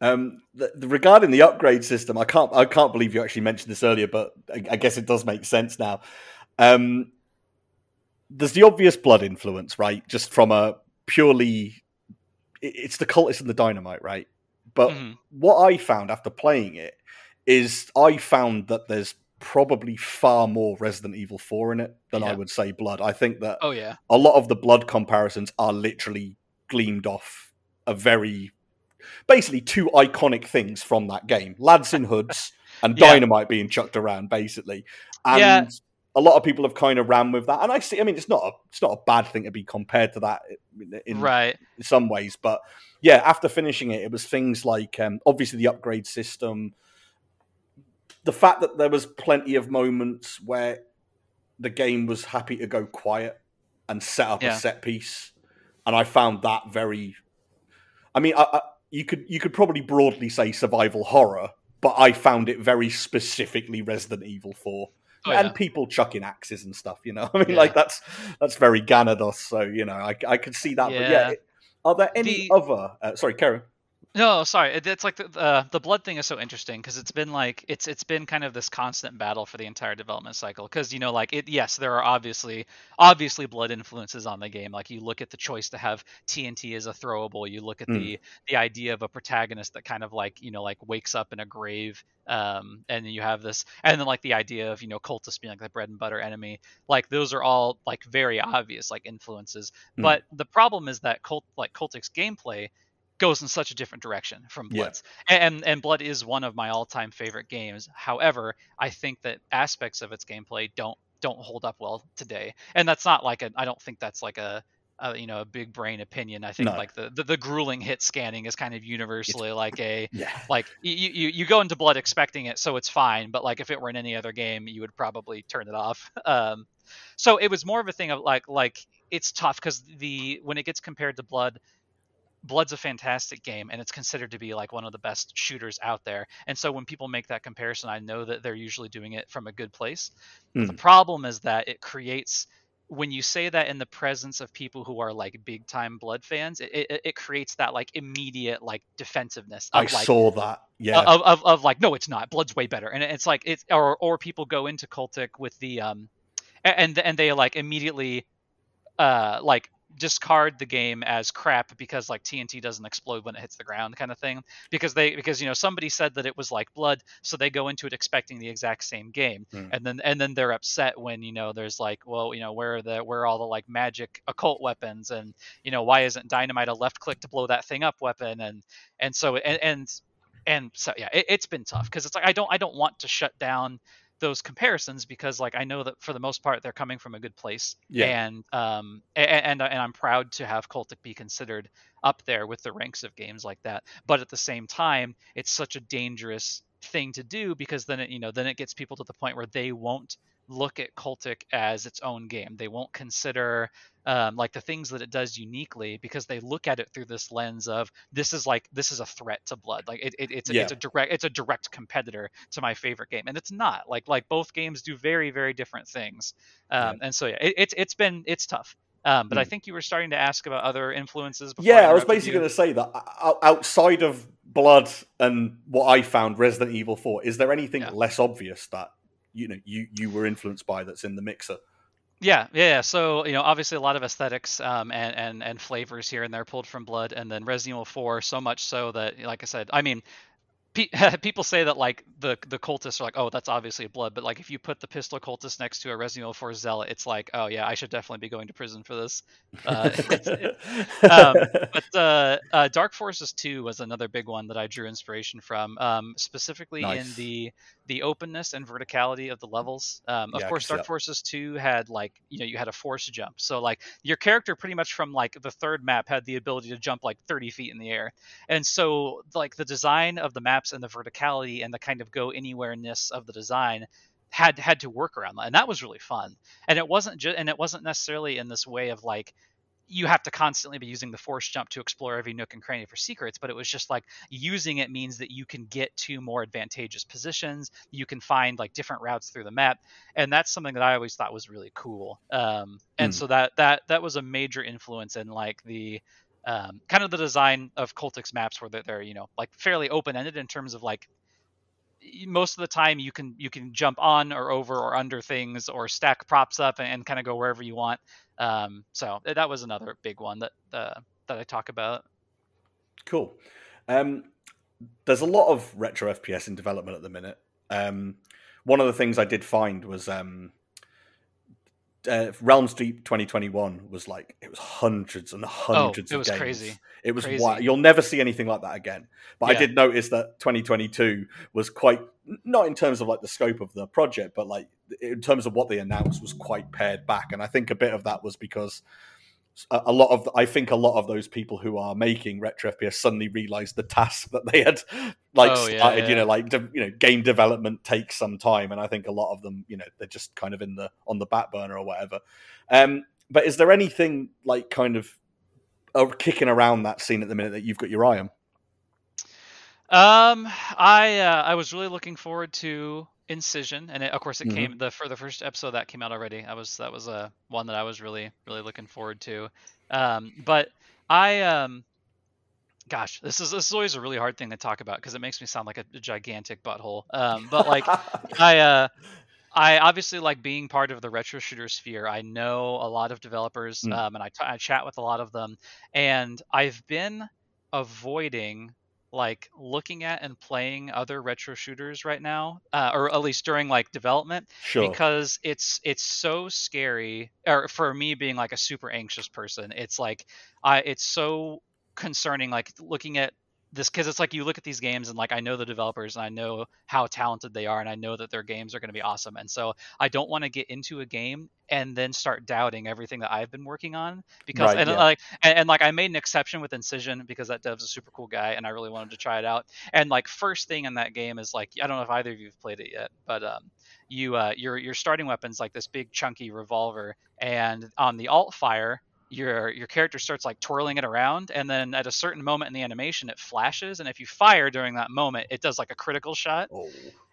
Um, the, the, regarding the upgrade system, I can't I can't believe you actually mentioned this earlier, but I, I guess it does make sense now. Um, there's the obvious blood influence, right? Just from a purely it's the cultist and the dynamite, right? But Mhm. what I found after playing it is I found that there's probably far more Resident Evil 4 in it than I would say Blood. I think that Oh yeah. a lot of the Blood comparisons are literally gleamed off a very basically two iconic things from that game lads in hoods and Yeah. dynamite being chucked around basically and Yeah. A lot of people have kind of ran with that. And i see i mean it's not a it's not a bad thing to be compared to that in, in Right. some ways. But yeah after finishing it it was things like um, obviously the upgrade system. The fact that there was plenty of moments where the game was happy to go quiet and set up Yeah. a set piece. And i found that very i mean I, I, you could you could probably broadly say survival horror but i found it very specifically resident evil 4 Oh, and people chucking axes and stuff you know i mean Yeah. like that's that's very ganados so you know i, I could see that but yeah Yeah. are there any The- other uh, sorry karen No, sorry. It's like the uh, the blood thing is so interesting because it's been like it's it's been kind of this constant battle for the entire development cycle. Because you know, like it, yes, there are obviously obviously blood influences on the game. Like you look at the choice to have TNT as a throwable. You look at Mm. the the idea of a protagonist that kind of like you know like wakes up in a grave. Um, and then you have this, and then like the idea of you know cultists being like the bread and butter enemy. Like those are all like very obvious like influences. Mm. But the problem is that cult like cultics gameplay goes in such a different direction from Yeah. Blood's. And and Blood is one of my all-time favorite games. However, I think that aspects of its gameplay don't don't hold up well today. And that's not like a I don't think that's like a, a you know a big brain opinion. I think No. like the, the the grueling hit scanning is kind of universally like a yeah like you, you you go into blood expecting it so it's fine but like if it were in any other game you would probably turn it off um so it was more of a thing of like like it's tough because the when it gets compared to blood blood's a fantastic game and it's considered to be like one of the best shooters out there. And so when people make that comparison i know that they're usually doing it from a good place. But the problem is that it creates when you say that in the presence of people who are like big time blood fans it, it, it creates that like immediate like defensiveness i like saw that. Yeah. of, of, of like no it's not. Blood's way better. And it's like it's or or people go into cultic with the um and and they like immediately uh like discard the game as crap because like TNT doesn't explode when it hits the ground kind of thing because they because you know somebody said that it was like blood so they go into it expecting the exact same game. Hmm. and then and then they're upset when you know there's like well you know where are the where are all the like magic occult weapons? And you know why isn't dynamite a left click to blow that thing up weapon? And and so and and, and so yeah it, it's been tough because it's like I don't I don't want to shut down those comparisons because like I know that for the most part they're coming from a good place Yeah. and um and, and and I'm proud to have Cultic be considered up there with the ranks of games like that but at the same time it's such a dangerous thing to do because then it you know then it gets people to the point where they won't look at Cultic as its own game. They won't consider um, like the things that it does uniquely because they look at it through this lens of this is like this is a threat to blood. Like it, it, it's a, it's a direct it's a direct competitor to my favorite game and it's not. Like like both games do very very different things. Um, and so yeah it, it's it's been it's tough. Um, but I Mm. think you were starting to ask about other influences. Before yeah i was basically going to say that outside of blood and what i found resident evil 4 is there anything Yeah. less obvious that you know you you were influenced by that's in the mixer Yeah, yeah. So you know, obviously a lot of aesthetics um, and and and flavors here and there pulled from Blood, and then Resident Evil 4 so much so that, like I said, I mean, people say that like the the cultists are like, oh, that's obviously Blood, but like if you put the pistol cultist next to a Resident Evil 4 zealot, it's like, oh yeah, I should definitely be going to prison for this. Uh, it's, um, but uh, uh, Dark Forces 2 was another big one that I drew inspiration from, um, specifically in the the openness and verticality of the levels. Um, of Yeah, course, Dark that. Forces 2 had like you know you had a force jump, so like your character pretty much from like the third map had the ability to jump like 30 feet in the air, and so like the design of the and the verticality and the kind of go anywhere-ness of the design had had to work around that, and that was really fun. And it wasn't just and it wasn't necessarily in this way of like you have to constantly be using the force jump to explore every nook and cranny for secrets, but it was just like using it means that you can get to more advantageous positions. You can find like different routes through the map, and that's something that I always thought was really cool. Um, and Mm. so that that that was a major influence in like the um, kind of the design of Cultic's maps, where they're, they're you know like fairly open ended in terms of like most of the time you can you can jump on or over or under things or stack props up and, and kind of go wherever you want um, so that was another big one that uh, that I talk about. Cool. Um, there's a lot of retro FPS in development at the minute. Um, one of the things I did find was um, uh, Realms Deep 2021 was like it was hundreds and hundreds. Oh, it was games. crazy. It was Crazy. wild. You'll never see anything like that again. But I did notice that 2022 was quite not in terms of like the scope of the project, but like in terms of what they announced was quite pared back. And I think a bit of that was because a, lot of I think a lot of those people who are making retro FPS suddenly realized the task that they had like Oh, yeah, started. You know, like de- you know, game development takes some time, and I think a lot of them, you know, they're just kind of in the on the back burner or whatever. Um, but is there anything like kind of uh, kicking around that scene at the minute that you've got your eye on? Um, I uh, I was really looking forward to Incision, and it, of course it Mhm. came the for the first episode that came out already. I was that was a one that I was really really looking forward to. Um, but I um, gosh, this is this is always a really hard thing to talk about because it makes me sound like a, gigantic butthole. Um, but like I uh. I obviously like being part of the retro shooter sphere. I know a lot of developers, Mm. um, and I, t- I chat with a lot of them. And I've been avoiding like looking at and playing other retro shooters right now, uh, or at least during like development, sure. because it's it's so scary. Or for me, being like a super anxious person, it's like I it's so concerning. Like looking at this because it's like you look at these games and like I know the developers and I know how talented they are and I know that their games are going to be awesome and so I don't want to get into a game and then start doubting everything that I've been working on because Right, and yeah. like and, and like I made an exception with Incision because that dev's a super cool guy and I really wanted to try it out and like first thing in that game is like I don't know if either of you have played it yet but um you uh your your starting weapon's like this big chunky revolver and on the alt fire your your character starts like twirling it around and then at a certain moment in the animation it flashes and if you fire during that moment it does like a critical shot. Oh.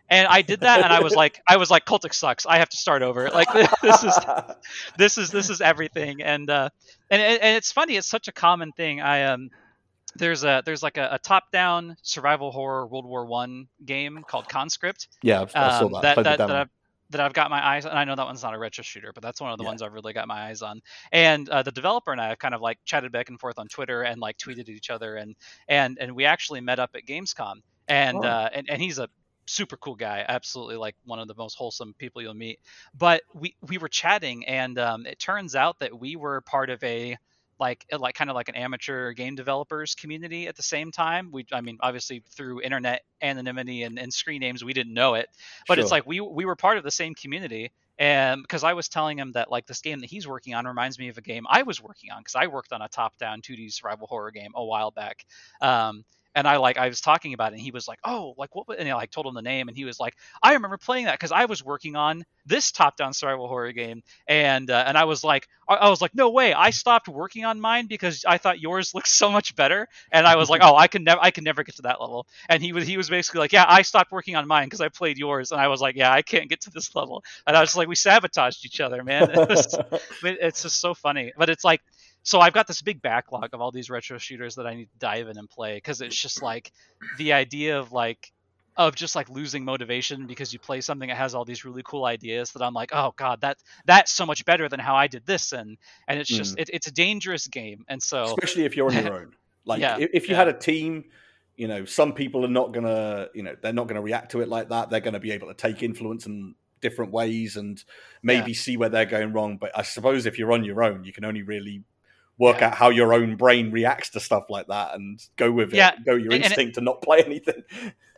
and i did that and i was like i was like cultic sucks. I have to start over. Like this is this is this is everything. And uh and, and it's funny it's such a common thing. I um there's a there's like a, a top down survival horror world war one game called conscript yeah, I saw um, that. that the that, that. I've, got my eyes on. I know that one's not a retro shooter, but that's one of the Yeah. ones I've really got my eyes on. And uh, the developer and I have kind of like chatted back and forth on Twitter and like tweeted at each other, and and and we actually met up at Gamescom, and Oh. uh, and and he's a super cool guy, absolutely like one of the most wholesome people you'll meet. But we we were chatting, and um, it turns out that we were part of a like like kind of like an amateur game developers community at the same time. We I mean obviously through internet anonymity and, and screen names we didn't know it, but it's like we we were part of the same community and because i was telling him that like this game that he's working on reminds me of a game i was working on because i worked on a top down 2d survival horror game a while back um and I like I was talking about it, and he was like, "Oh, like what?" And I like told him the name, and he was like, "I remember playing that because I was working on this top-down survival horror game." And uh, and I was like, I, I was like, "No way! I stopped working on mine because I thought yours looked so much better." And I was like, "Oh, I can never, I can never get to that level." And he was he was basically like, "Yeah, I stopped working on mine because I played yours." And I was like, "Yeah, I can't get to this level." And I was like, "We sabotaged each other, man." It was, it's just so funny. But it's like, so I've got this big backlog of all these retro shooters that I need to dive in and play because it's just like the idea of like of just like losing motivation because you play something that has all these really cool ideas that I'm like, oh god, that that's so much better than how I did this, and and it's just mm. it, it's a dangerous game, and so especially if you're on your own. Like Yeah, if, if you yeah. had a team, you know, some people are not gonna, you know, they're not gonna react to it like that. They're gonna be able to take influence in different ways and maybe see where they're going wrong. But I suppose if you're on your own, you can only really work Yeah. out how your own brain reacts to stuff like that and go with it. Yeah, Go your and it- instinct to not play anything.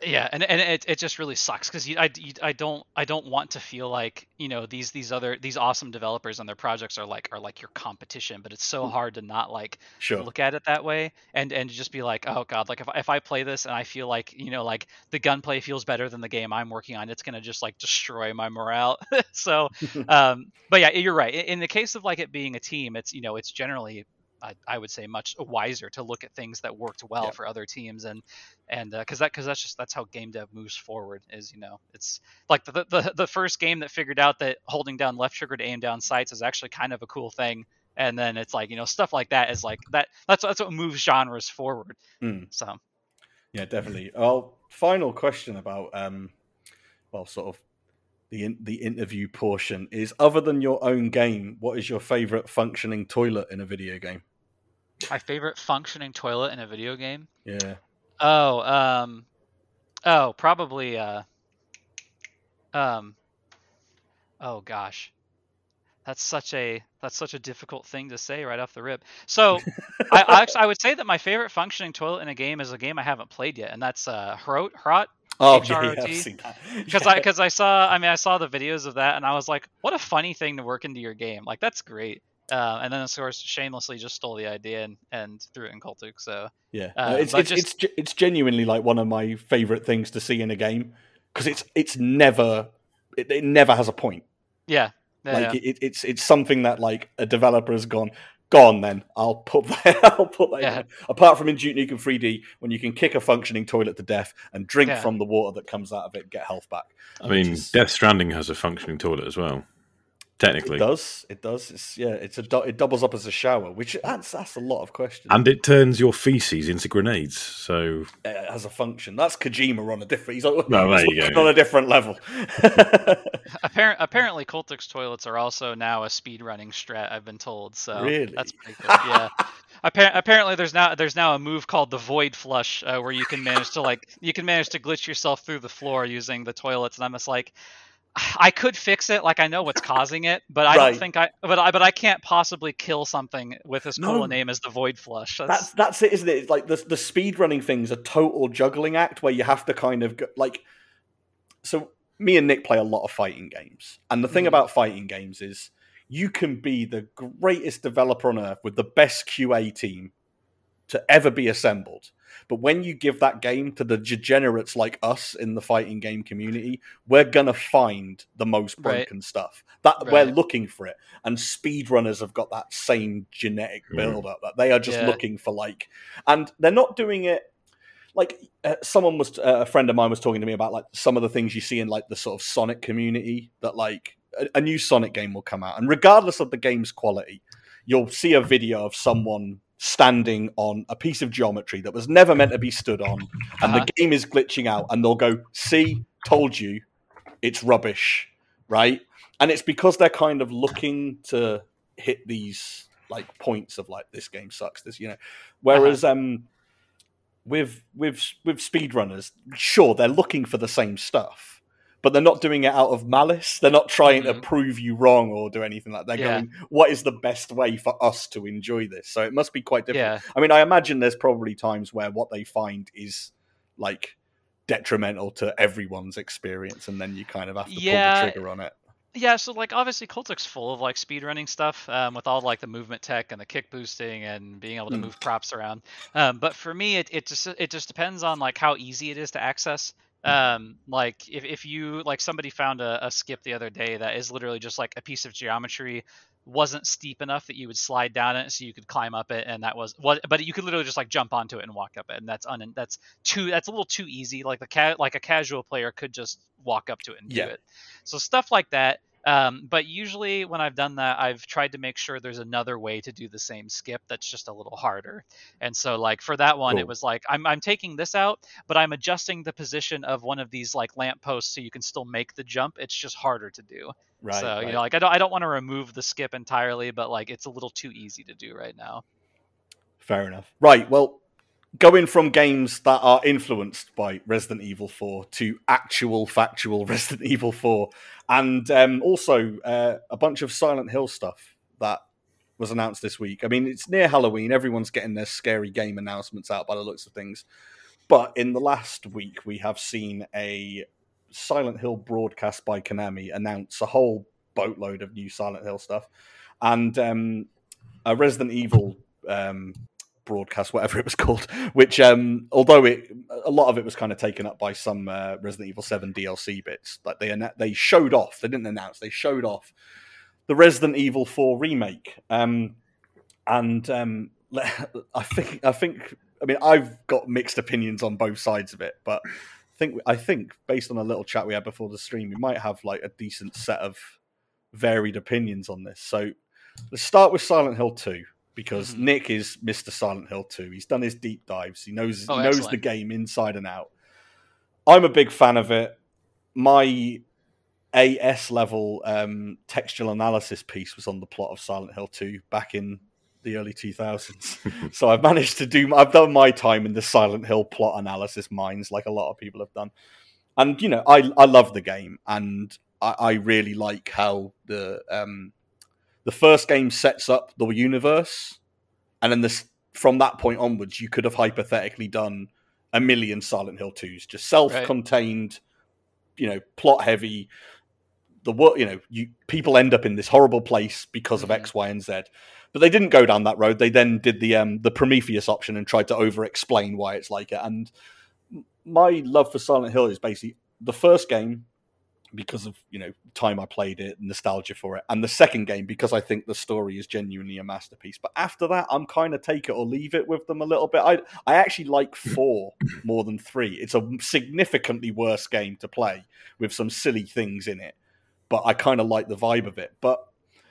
yeah and, and it, it just really sucks because I, you, I don't i don't want to feel like you know these these other these awesome developers and their projects are like are like your competition but it's so hard to not like Sure. look at it that way and and just be like oh god like if, if i play this and i feel like you know like the gunplay feels better than the game i'm working on it's going to just like destroy my morale so um but yeah you're right in, in the case of like it being a team it's you know it's generally I, I would say much wiser to look at things that worked well Yeah. for other teams and and because that because that's just that's how game dev moves forward is you know it's like the, the the first game that figured out that holding down left trigger to aim down sights is actually kind of a cool thing and then it's like you know stuff like that is like that that's that's what moves genres forward Hmm. so Yeah, definitely. Well, final question about um, well, sort of the in, the interview portion is: other than your own game, what is your favorite functioning toilet in a video game? My favorite functioning toilet in a video game. Yeah. Oh, um, oh, probably, uh, um, oh gosh, that's such a that's such a difficult thing to say right off the rip. So, I, I actually I would say that my favorite functioning toilet in a game is a game I haven't played yet, and that's uh, Hrot, Hrot, Oh, yeah, yeah, I've HROT? seen that. because Yeah. I because I saw I mean I saw the videos of that and I was like, what a funny thing to work into your game. Like that's great. Uh, and then of course shamelessly just stole the idea and, and threw it in Cultic. So Yeah, Uh, No, it's it's, just- it's it's genuinely like one of my favorite things to see in a game because it's it's never it, it never has a point. yeah, yeah, like yeah. It, it's it's something that like a developer has gone. Go on then. I'll put that. I'll put that. Yeah. in. Apart from in Duke Nukem 3D, when you can kick a functioning toilet to death and drink Yeah. from the water that comes out of it, and get health back. I mean, is- Death Stranding has a functioning toilet as well. Technically, It does. It does. It's yeah. It's a du- it doubles up as a shower, which that's that's a lot of questions. and it turns your feces into grenades. So it has a function. That's Kojima on a different. He's on, Well, there he's you go. working on a different level. Apparent, apparently, Cultic's toilets are also now a speed running strat. I've been told. So Really? that's pretty cool. Yeah. Appar- apparently, there's now there's now a move called the Void Flush, uh, where you can manage to like you can manage to glitch yourself through the floor using the toilets, and I'm just like. I could fix it, like I know what's causing it, but I Right. don't think I. But I, but I can't possibly kill something with as cool No. a name as the Void Flush. that's That's, that's it, isn't it? It's like the the speed running thing's a total juggling act where you have to kind of go, like. So me and Nick play a lot of fighting games, and the thing Mhm. about fighting games is you can be the greatest developer on earth with the best QA team to ever be assembled. But when you give that game to the degenerates like us in the fighting game community, we're gonna find the most Right. broken stuff. That we're looking for it. And speedrunners have got that same genetic Mm. build up that they are just Yeah. looking for like and they're not doing it like uh, someone was uh, a friend of mine was talking to me about like some of the things you see in like the sort of Sonic community that like a, a new Sonic game will come out and regardless of the game's quality, you'll see a video of someone standing on a piece of geometry that was never meant to be stood on and Uh-huh. the game is glitching out and they'll go, "See, told you, it's rubbish." Right? And it's because they're kind of looking to hit these like points of like this game sucks this you know whereas um with with with speedrunners sure they're looking for the same stuff but they're not doing it out of malice they're not trying to Mhm. prove you wrong or do anything like that they're Yeah. going what is the best way for us to enjoy this so it must be quite different yeah, i mean i imagine there's probably times where what they find is like detrimental to everyone's experience and then you kind of have to Yeah. pull the trigger on it yeah. So like obviously Cultic's full of like speedrunning stuff um, with all like the movement tech and the kick boosting and being able to Mm. move props around. Um, but for me, it, it just it just depends on like how easy it is to access. Um, like if, if you like somebody found a, a skip the other day that is literally just like a piece of geometry wasn't steep enough that you would slide down it so you could climb up it and that was what but you could literally just like jump onto it and walk up it and that's un that's too that's a little too easy like the cat like a casual player could just walk up to it and Yeah. do it so stuff like that um, but usually when I've done that, I've tried to make sure there's another way to do the same skip that's just a little harder. And so like for that one, it was like I'm I'm taking this out, but I'm adjusting the position of one of these like lampposts so you can still make the jump. It's just harder to do. right, so right. you know, like I don't I don't want to remove the skip entirely, but like it's a little too easy to do right now. Fair enough. Right. Well, going from games that are influenced by Resident Evil 4 to actual factual Resident Evil 4, and um, also uh, a bunch of Silent Hill stuff that was announced this week. I mean, it's near Halloween. Everyone's getting their scary game announcements out by the looks of things. But in the last week, we have seen a Silent Hill broadcast by Konami announce a whole boatload of new Silent Hill stuff, and um, a Resident Evil um, broadcast, whatever it was called. Which, um, although it a lot of it was kind of taken up by some uh, Resident Evil Seven DLC bits, like they they showed off. They didn't announce. They showed off the Resident Evil Four remake. Um, and um, I think I think I mean I've got mixed opinions on both sides of it, but I think I think based on a little chat we had before the stream, we might have like a decent set of varied opinions on this. So let's start with Silent Hill Two because Mhm. Nick is Mr. Silent Hill Two. He's done his deep dives. He knows Oh, he knows excellent. the game inside and out. I'm a big fan of it. My AS level um, textual analysis piece was on the plot of Silent Hill 2 back in the early 2000s. so I've managed to do. I've done my time in the Silent Hill plot analysis mines, like a lot of people have done. And you know, I I love the game, and I, I really like how the um the first game sets up the universe, and then this from that point onwards, you could have hypothetically done a million Silent Hill twos, just self-contained, right. you know, plot heavy. The work, you know, you people end up in this horrible place because of mm-hmm. X, Y, and Z. But they didn't go down that road. They then did the um, the Prometheus option and tried to over-explain why it's like it. And my love for Silent Hill is basically the first game because of you know time I played it, nostalgia for it, and the second game because I think the story is genuinely a masterpiece. But after that, I'm kind of take it or leave it with them a little bit. I I actually like four more than three. It's a significantly worse game to play with some silly things in it, but I kind of like the vibe of it. But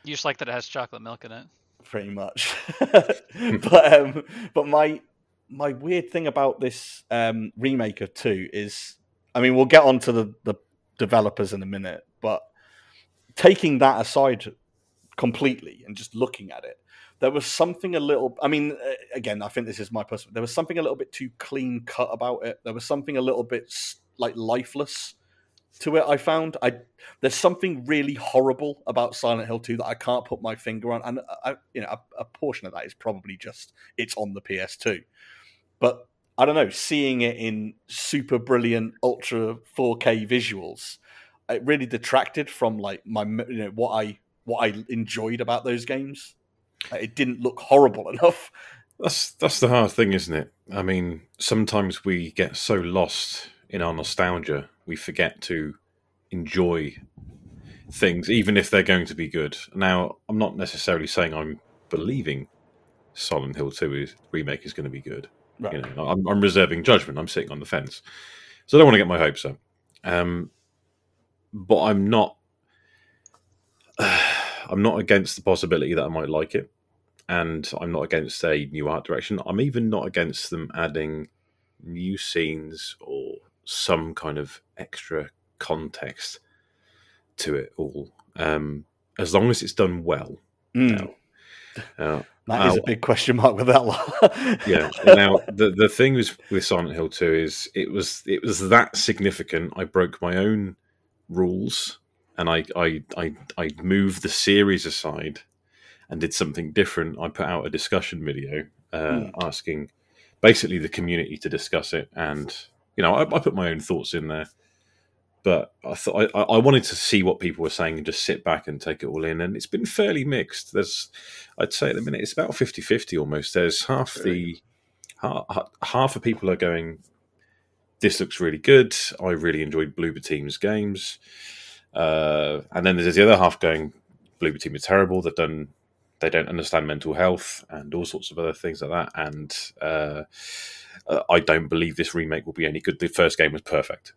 you just like that it has chocolate milk in it, pretty much. but um, but my my weird thing about this um, remake of two is I mean, we'll get on to the, the developers in a minute, but taking that aside completely and just looking at it, there was something a little. I mean, uh, again, I think this is my personal. There was something a little bit too clean cut about it. There was something a little bit like lifeless to it. I found I there's something really horrible about Silent Hill 2 that I can't put my finger on, and uh, I, you know, a, a portion of that is probably just it's on the PS2, but I don't know, seeing it in super brilliant ultra 4K visuals, it really detracted from like my you know what I what I enjoyed about those games. It didn't look horrible enough. That's that's the hard thing, isn't it? I mean, sometimes we get so lost in our nostalgia, we forget to enjoy things, even if they're going to be good. Now, I'm not necessarily saying I'm believing Silent Hill 2 is, remake is going to be good. Right. You know, I'm, I'm, reserving judgment. I'm sitting on the fence, so I don't want to get my hopes up. Um, but I'm not. Uh, I'm not against the possibility that I might like it, and I'm not against a new art direction. I'm even not against them adding new scenes or some kind of extra context to it all, um, as long as it's done well. Mm. Now, uh, that is a big question mark with that one. yeah. Now the the thing with with Silent Hill Two is it was it was that significant. I broke my own rules and I I I, I moved the series aside and did something different. I put out a discussion video uh, mm. asking basically the community to discuss it, and you know I, I put my own thoughts in there but I thought I, I, wanted to see what people were saying and just sit back and take it all in. And it's been fairly mixed. There's, I'd say at the minute, it's about 50 50 almost. There's half the, half, half of people are going, this looks really good. I really enjoyed Bloober Team's games. Uh, and then there's the other half going, Bloober Team is terrible. They've done, they don't understand mental health and all sorts of other things like that. And uh, uh I don't believe this remake will be any good. The first game was perfect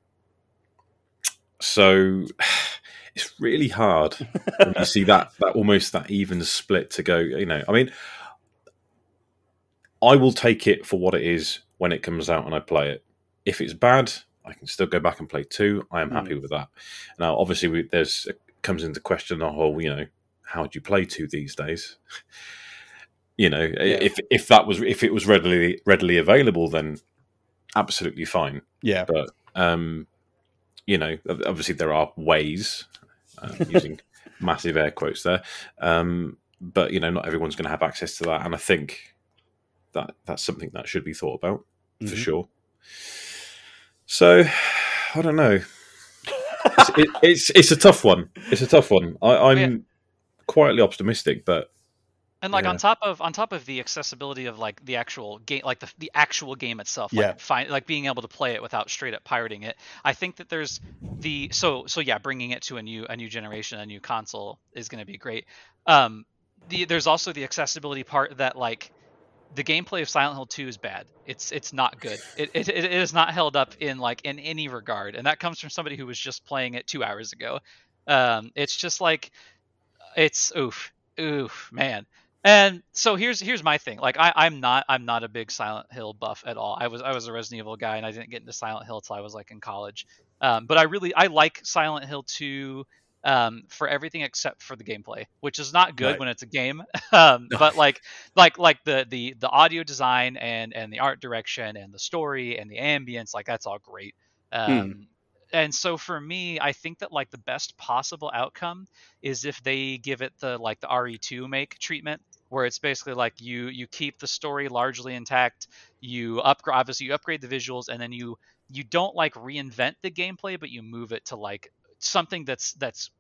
so it's really hard when you see that that almost that even split to go. You know, I mean, I will take it for what it is when it comes out and I play it. If it's bad, I can still go back and play two. I am mm. happy with that. Now, obviously, we, there's comes into question the whole, you know, how do you play two these days? you know, yeah. if if that was if it was readily readily available, then absolutely fine. Yeah, but um, you know, obviously there are ways uh, using massive air quotes there, um, but you know, not everyone's going to have access to that, and I think that that's something that should be thought about mm-hmm. for sure. So, I don't know. it's, it, it's, it's a tough one. It's a tough one. I, am yeah. quietly optimistic, but and like yeah. on top of on top of the accessibility of like the actual game like the, the actual game itself like yeah. find like being able to play it without straight up pirating it i think that there's the so so yeah bringing it to a new a new generation a new console is going to be great. Um the there's also the accessibility part that like the gameplay of silent hill 2 is bad. It's it's not good. It, it, it is not held up in like in any regard and that comes from somebody who was just playing it two hours ago. Um it's just like it's oof oof man and so here's here's my thing. Like I, I'm not I'm not a big Silent Hill buff at all. I was I was a Resident Evil guy and I didn't get into Silent Hill till I was like in college. Um, but I really I like Silent Hill 2 um, for everything except for the gameplay, which is not good right. when it's a game. um, but like like like the the the audio design and and the art direction and the story and the ambience, like that's all great. Hmm. Um. And so for me, I think that like the best possible outcome is if they give it the like the RE2 make treatment, where it's basically like you you keep the story largely intact, you upgrade obviously you upgrade the visuals, and then you you don't like reinvent the gameplay, but you move it to like something that's that's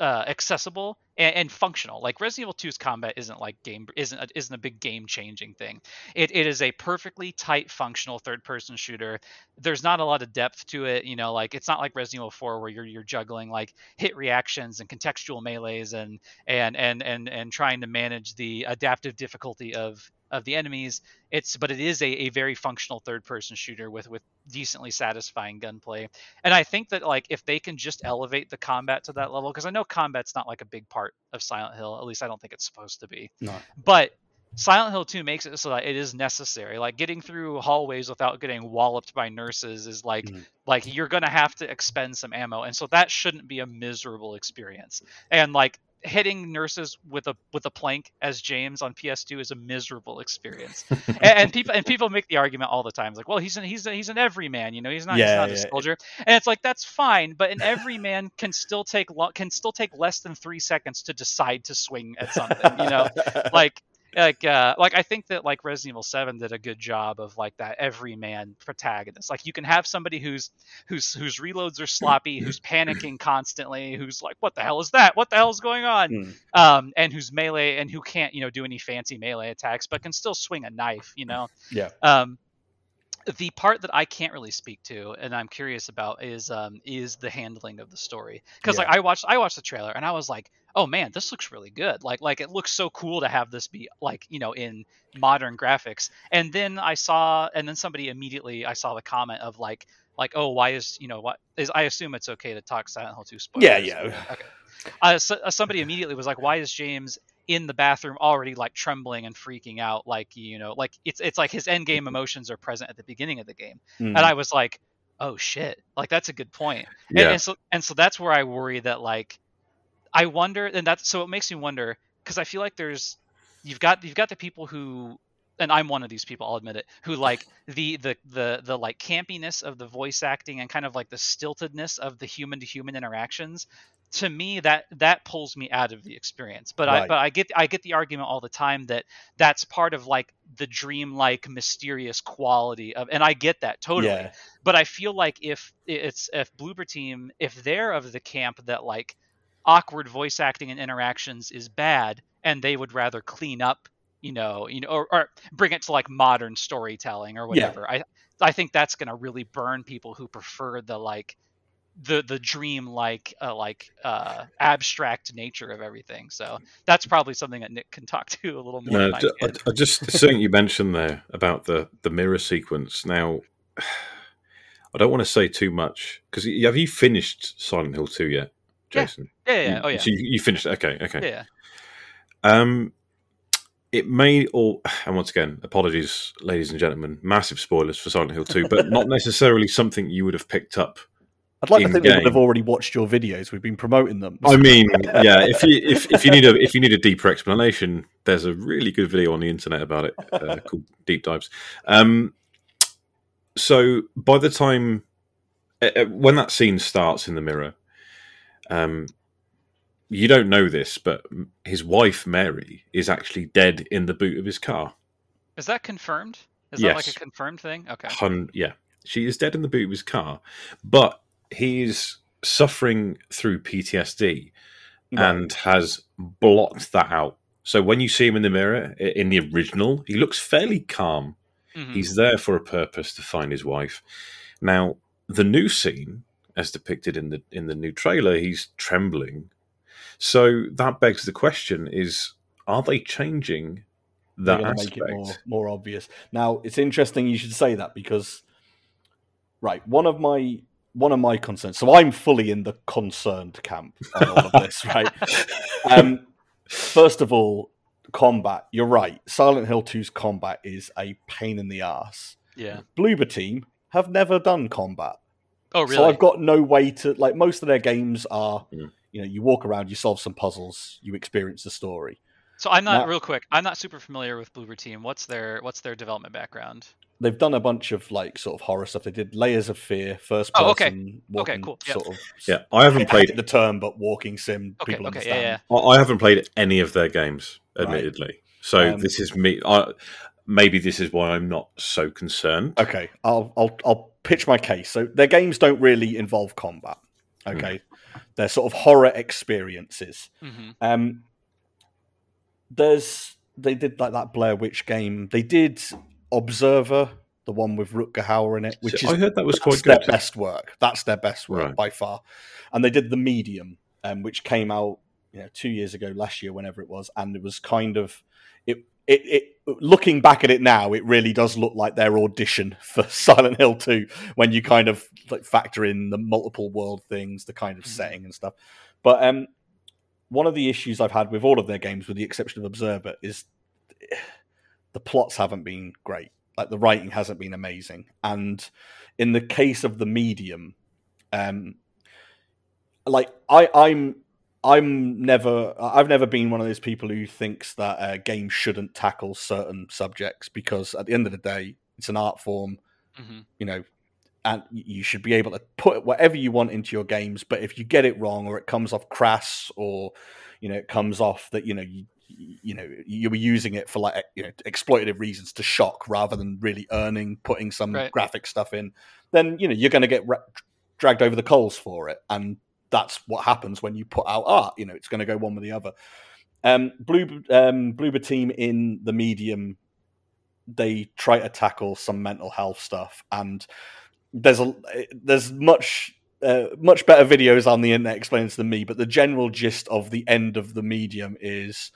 uh, accessible and, and, functional. Like Resident Evil 2's combat isn't like game isn't a, isn't a big game changing thing. It, it is a perfectly tight functional third person shooter. There's not a lot of depth to it. You know, like it's not like Resident Evil 4 where you're you're juggling like hit reactions and contextual melees and and and and and trying to manage the adaptive difficulty of of the enemies. It's but it is a, a very functional third person shooter with with decently satisfying gunplay. And I think that like if they can just elevate the combat to that level, because I know combat's not like a big part of Silent Hill. At least I don't think it's supposed to be. No. But Silent Hill 2 makes it so that it is necessary. Like getting through hallways without getting walloped by nurses is like mm. like you're gonna have to expend some ammo, and so that shouldn't be a miserable experience. And like hitting nurses with a with a plank as James on PS2 is a miserable experience. and, and, people and people make the argument all the time, like, well, he's an he's a, he's an everyman, you know, he's not yeah, he's not yeah. a soldier, and it's like that's fine, but an everyman can still take lo- can still take less than three seconds to decide to swing at something, you know, like like uh like I think that like Resident Evil 7 did a good job of like that everyman protagonist. Like you can have somebody who's who's whose reloads are sloppy, who's panicking constantly, who's like, What the hell is that? What the hell is going on? Mm. Um and who's melee and who can't, you know, do any fancy melee attacks, but can still swing a knife, you know? Yeah. Um the part that I can't really speak to, and I'm curious about, is um, is the handling of the story. Because yeah. like I watched I watched the trailer and I was like, oh man, this looks really good. Like like it looks so cool to have this be like you know in modern graphics. And then I saw, and then somebody immediately I saw the comment of like like oh why is you know what is I assume it's okay to talk Silent Hill 2 spoilers. Yeah, yeah. Okay. Uh, so, uh, somebody immediately was like, why is James in the bathroom already like trembling and freaking out like you know like it's it's like his end game emotions are present at the beginning of the game mm. and i was like oh shit like that's a good point yeah. and, and so and so that's where i worry that like i wonder and that's so it makes me wonder because i feel like there's you've got you've got the people who and I'm one of these people, I'll admit it, who like the the the the like campiness of the voice acting and kind of like the stiltedness of the human to human interactions to me that that pulls me out of the experience but right. i but i get i get the argument all the time that that's part of like the dreamlike mysterious quality of and i get that totally yeah. but i feel like if it's if bloober team if they're of the camp that like awkward voice acting and interactions is bad and they would rather clean up you know you know or, or bring it to like modern storytelling or whatever yeah. i i think that's going to really burn people who prefer the like the the dream like uh, like uh, abstract nature of everything. So that's probably something that Nick can talk to a little more. No, I, I, just something you mentioned there about the the mirror sequence. Now, I don't want to say too much because have you finished Silent Hill two yet, Jason? Yeah, yeah, yeah. You, oh yeah. So you, you finished? Okay, okay. Yeah. Um, it may all and once again apologies ladies and gentlemen massive spoilers for silent hill 2 but not necessarily something you would have picked up I'd like to think game. they would have already watched your videos. We've been promoting them. I mean, yeah. If you if, if you need a if you need a deeper explanation, there's a really good video on the internet about it uh, called Deep Dives. Um, so by the time uh, uh, when that scene starts in the mirror, um, you don't know this, but his wife Mary is actually dead in the boot of his car. Is that confirmed? Is yes. that like a confirmed thing? Okay. Hun- yeah, she is dead in the boot of his car, but he's suffering through PTSD right. and has blocked that out. So when you see him in the mirror in the original, he looks fairly calm. Mm-hmm. He's there for a purpose to find his wife. Now, the new scene, as depicted in the in the new trailer, he's trembling. So that begs the question: Is are they changing that aspect? Make it more, more obvious. Now, it's interesting you should say that because, right, one of my one of my concerns. So I'm fully in the concerned camp on all of this, right? Um, first of all, combat. You're right. Silent Hill 2's combat is a pain in the ass. Yeah. Bloober Team have never done combat. Oh, really? So I've got no way to like. Most of their games are, mm. You know, you walk around, you solve some puzzles, you experience the story. So I'm not Now- real quick. I'm not super familiar with Bloober Team. What's their what's their development background? They've done a bunch of like sort of horror stuff. They did Layers of Fear, first Oh, okay. person walking cool, yeah. sort of Yeah, I haven't I played the term, but walking sim. Okay, people okay, understand. yeah, yeah. I I haven't played any of their games, Right. admittedly. So Um, this is me. I, maybe this is why I'm not so concerned. Okay, I'll I'll I'll pitch my case. So their games don't really involve combat. Okay, they're sort of horror experiences. hmm Um, there's they did like that Blair Witch game. They did Observer, the one with Rutger Hauer in it, which So is I heard that was quite their best work. That's their best work Right. by far. And they did the Medium, um, which came out you know two years ago, last year, whenever it was, and it was kind of it. It, it looking back at it now, it really does look like their audition for Silent Hill 2 when you kind of like factor in the multiple world things, the kind of Mhm. setting and stuff. But um, one of the issues I've had with all of their games, with the exception of Observer, is the plots haven't been great. Like the writing hasn't been amazing, and in the case of the medium, um, like I, I'm, I'm never, I've never been one of those people who thinks that a game shouldn't tackle certain subjects because at the end of the day, it's an art form hmm you know, and you should be able to put whatever you want into your games. But if you get it wrong, or it comes off crass, or you know, it comes off that you know you you know you were using it for like you know exploitative reasons to shock rather than really earning, putting some Right. graphic stuff in, then you know you're going to get ra- dragged over the coals for it, and that's what happens when you put out art. You know, it's going to go one with the other. Um, Blue um, Bloober team in the medium they try to tackle some mental health stuff and there's a there's much uh, much better videos on the internet explaining this than me but the general gist of the end of the medium is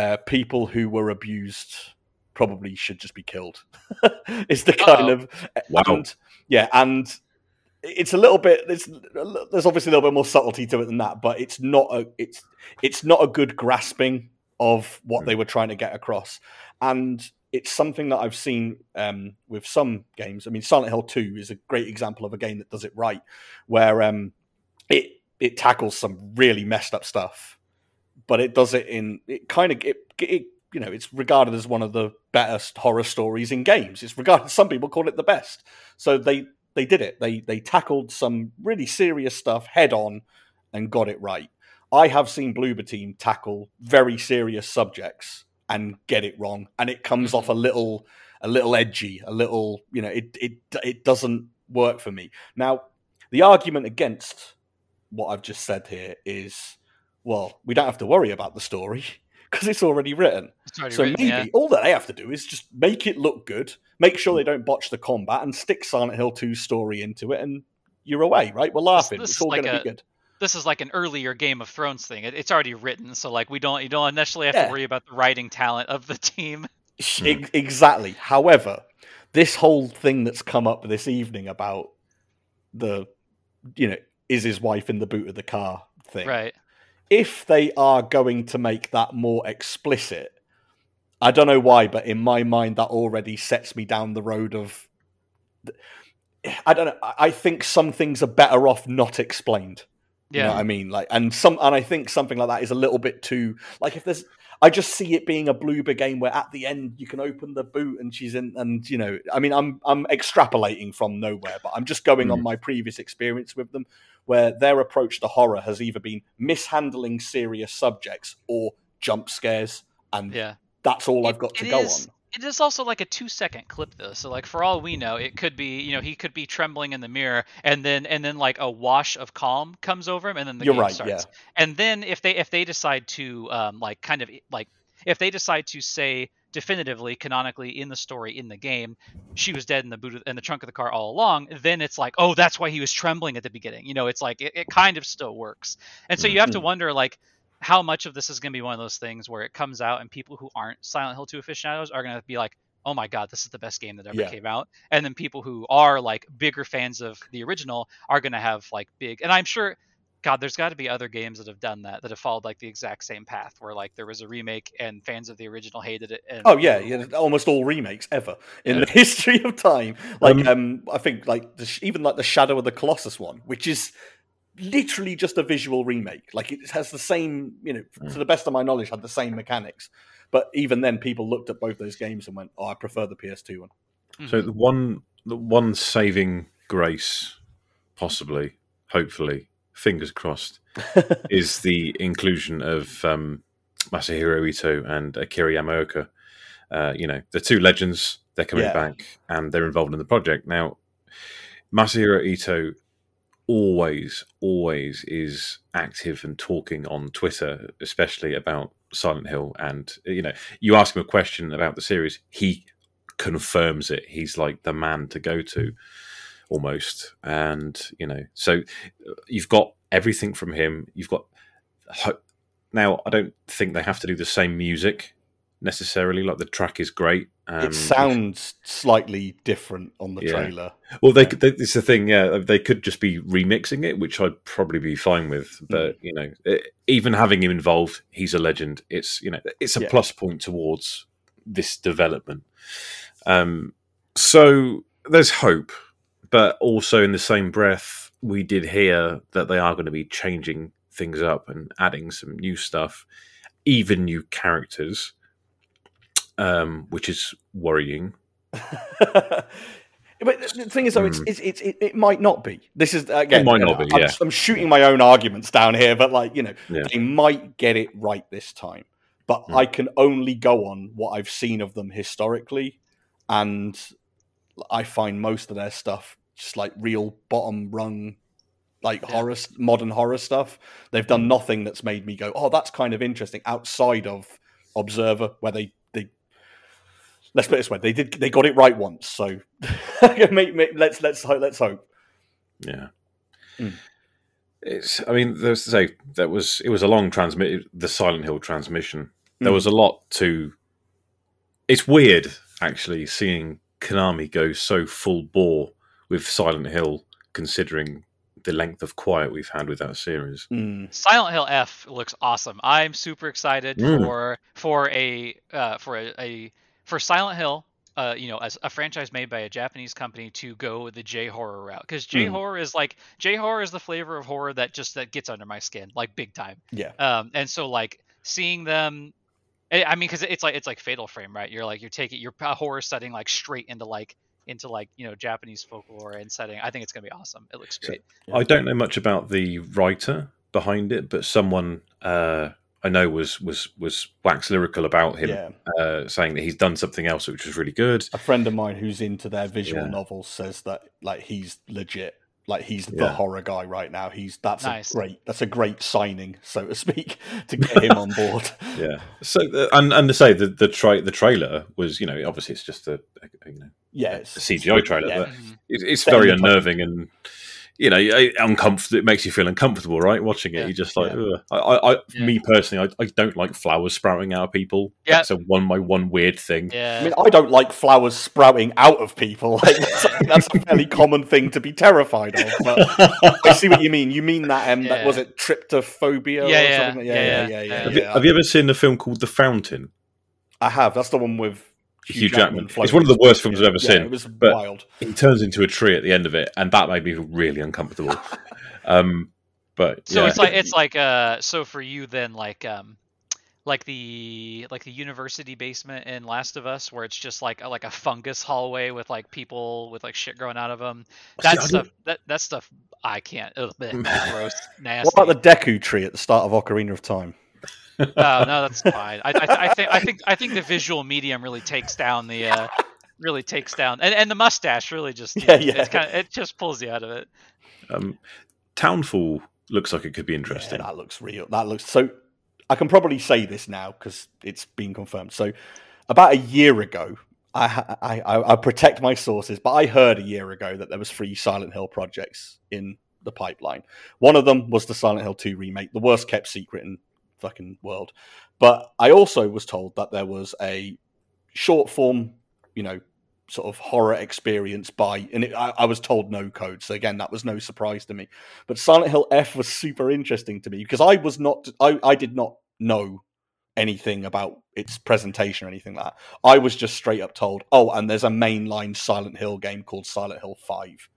uh, people who were abused probably should just be killed it's the kind Uh-oh. of Wow. and yeah and it's a little bit it's there's obviously a little bit more subtlety to it than that but it's not a it's it's not a good grasping of what they were trying to get across and it's something that I've seen um, with some games. I mean, Silent Hill Two is a great example of a game that does it right, where um, it it tackles some really messed up stuff, but it does it in it kind of it, it you know it's regarded as one of the best horror stories in games. It's regarded some people call it the best. So they they did it. They they tackled some really serious stuff head on and got it right. I have seen Bloober Team tackle very serious subjects and get it wrong, and it comes off a mm-hmm. little, a little edgy, a little, you know, it it it doesn't work for me. Now, the argument against what I've just said here is, well, we don't have to worry about the story because it's already written. It's already So written, maybe yeah. all that they have to do is just make it look good, make sure they don't botch the combat, and stick Silent Hill 2's story into it, and you're away, right? We're laughing. this it's is all like going to be good. This is like an earlier Game of Thrones thing. It, it's already written, so like we don't you don't necessarily have Yeah. to worry about the writing talent of the team. Exactly. However, this whole thing that's come up this evening about the, you know, is his wife in the boot of the car thing. Right. If they are going to make that more explicit, I don't know why, but in my mind, that already sets me down the road of. I don't know. I I think some things are better off not explained. You Yeah. know what I mean? Like, and some, and I think something like that is a little bit too like if there's. I just see it being a Bloober game where at the end you can open the boot and she's in, and you know, I mean, I'm I'm extrapolating from nowhere, but I'm just going on mm. my previous experience with them, where their approach to horror has either been mishandling serious subjects or jump scares, and Yeah. that's all I've got to go is- on. It is also like a two second clip though. So like for all we know, it could be you know he could be trembling in the mirror and then and then like a wash of calm comes over him and then the You're game right, starts. yeah. And then if they if they decide to um like kind of like if they decide to say definitively canonically in the story in the game she was dead in the boot of, in the trunk of the car all along then it's like oh that's why he was trembling at the beginning you know it's like it, it kind of still works and so you have to Mhm. wonder like how much of this is going to be one of those things where it comes out and people who aren't Silent Hill 2 aficionados are going to be like, oh my god, this is the best game that ever Yeah. came out. And then people who are like bigger fans of the original are going to have like big, and I'm sure, God, there's got to be other games that have done that that have followed like the exact same path where like there was a remake and fans of the original hated it. And Oh yeah, yeah, almost all remakes ever in Yeah. the history of time. Like, Um, um, I think like the, even like the Shadow of the Colossus one, which is literally just a visual remake. Like it has the same, you know, Mm. to the best of my knowledge, had the same mechanics. But even then, people looked at both those games and went, "Oh, I prefer the PS2 one." So Mhm. the one, the one saving grace, possibly, hopefully, fingers crossed, is the inclusion of um, Masahiro Ito and Akira Yamaoka. Uh, you know, the two legends. They're coming Yeah. back and they're involved in the project now. Masahiro Ito always, always is active and talking on Twitter, especially about Silent Hill. And you know, you ask him a question about the series, he confirms it. He's like the man to go to, almost. And you know, so uh, you've got everything from him. You've got now. I don't think they have to do the same music necessarily. Like the track is great. Um, it sounds slightly different on the Yeah. trailer. Well, they, they it's the thing, yeah. They could just be remixing it, which I'd probably be fine with. But you know, it, even having him involved, he's a legend. It's you know, it's a Yeah. plus point towards this development. Um, so there's hope, but also in the same breath, we did hear that they are going to be changing things up and adding some new stuff, even new characters, um, which is worrying. But the thing is, though, it's, Hmm. it's, it's it, it might not be. This is again. it might not be, I'm, yeah. I'm shooting my own arguments down here, but like you know, Yeah. they might get it right this time. But Hmm. I can only go on what I've seen of them historically, and I find most of their stuff just like real bottom rung, like Yeah. horror, modern horror stuff. They've done nothing that's made me go, "Oh, that's kind of interesting." Outside of Observer, where they they let's put it this way, they did they got it right once. So make, make, let's let's hope let's hope. Yeah. Mm. It's. I mean, there's to say that was it was a long transmit the Silent Hill transmission. There Mm. was a lot to. It's weird actually seeing Konami go so full bore with Silent Hill, considering the length of quiet we've had with that series. Mm. Silent Hill F looks awesome. I'm super excited Mm. for for a uh, for a, a for Silent Hill. Uh, you know, as a franchise made by a Japanese company to go the J horror route because J Mm. horror is like J horror is the flavor of horror that just that gets under my skin like big time. Yeah. Um, and so like seeing them, I I mean, because it's like it's like Fatal Frame, right? You're like you're taking your horror setting like straight into like into like you know Japanese folklore and setting. I think it's gonna be awesome. It looks great. Yeah. I don't know much about the writer behind it, but someone uh, I know was was was wax lyrical about him, Yeah. uh, saying that he's done something else which was really good. A friend of mine who's into their visual Yeah. novels says that like he's legit. Like he's the Yeah. horror guy right now. He's that's Nice. a great that's a great signing, so to speak, to get him on board. Yeah. So uh, and and to say the the tra- the trailer was you know obviously it's just a, a you know Yeah, a it's, CGI trailer, yeah. but Mhm. it, it's very the time. unnerving and you know uncomfortable. It makes you feel uncomfortable, right? Watching it, Yeah. you're just like, Yeah. Ugh. I, I, I Yeah. me personally, I, I don't like flowers sprouting out of people. Yeah. That's a one my one weird thing. Yeah. I mean, I don't like flowers sprouting out of people. Like, that's, that's a fairly common thing to be terrified of. But I see what you mean. You mean that? Um, that was it tryptophobia? Yeah, or yeah, something? yeah, yeah, yeah, yeah, yeah, yeah. have, you, yeah. have you ever seen the film called The Fountain? I have. That's the one with Hugh Jackman. It's one of the worst boat. films I've ever Yeah, seen, It was but- wild. He turns into a tree at the end of it, and that made me really uncomfortable. um, but So yeah. it's like it's like uh so for you then like um like the like the university basement in Last of Us where it's just like a, like a fungus hallway with like people with like shit growing out of them. See, That I stuff that that stuff I can't. Ugh, gross, nasty. What about the Deku tree at the start of Ocarina of Time? Oh, no, that's fine. I, I, I think I think I think the visual medium really takes down the uh, really takes down and, and the mustache really just Yeah, know, yeah. It's kind of, it just pulls you out of it. um, Townfall looks like it could be Yeah, interesting. that looks real. That looks so. I can probably say this now because it's been confirmed. So, about a year ago, I, I I I protect my sources, but I heard a year ago that there was three Silent Hill projects in the pipeline. One of them was the Silent Hill Two remake, the worst kept secret in fucking world. But I also was told that there was a short form, you know, sort of horror experience by, and it, I, I was told no code. So again, that was no surprise to me. But Silent Hill F was super interesting to me because I was not, I, I did not know anything about its presentation or anything like that. I was just straight up told, oh, and there's a mainline Silent Hill game called Silent Hill 5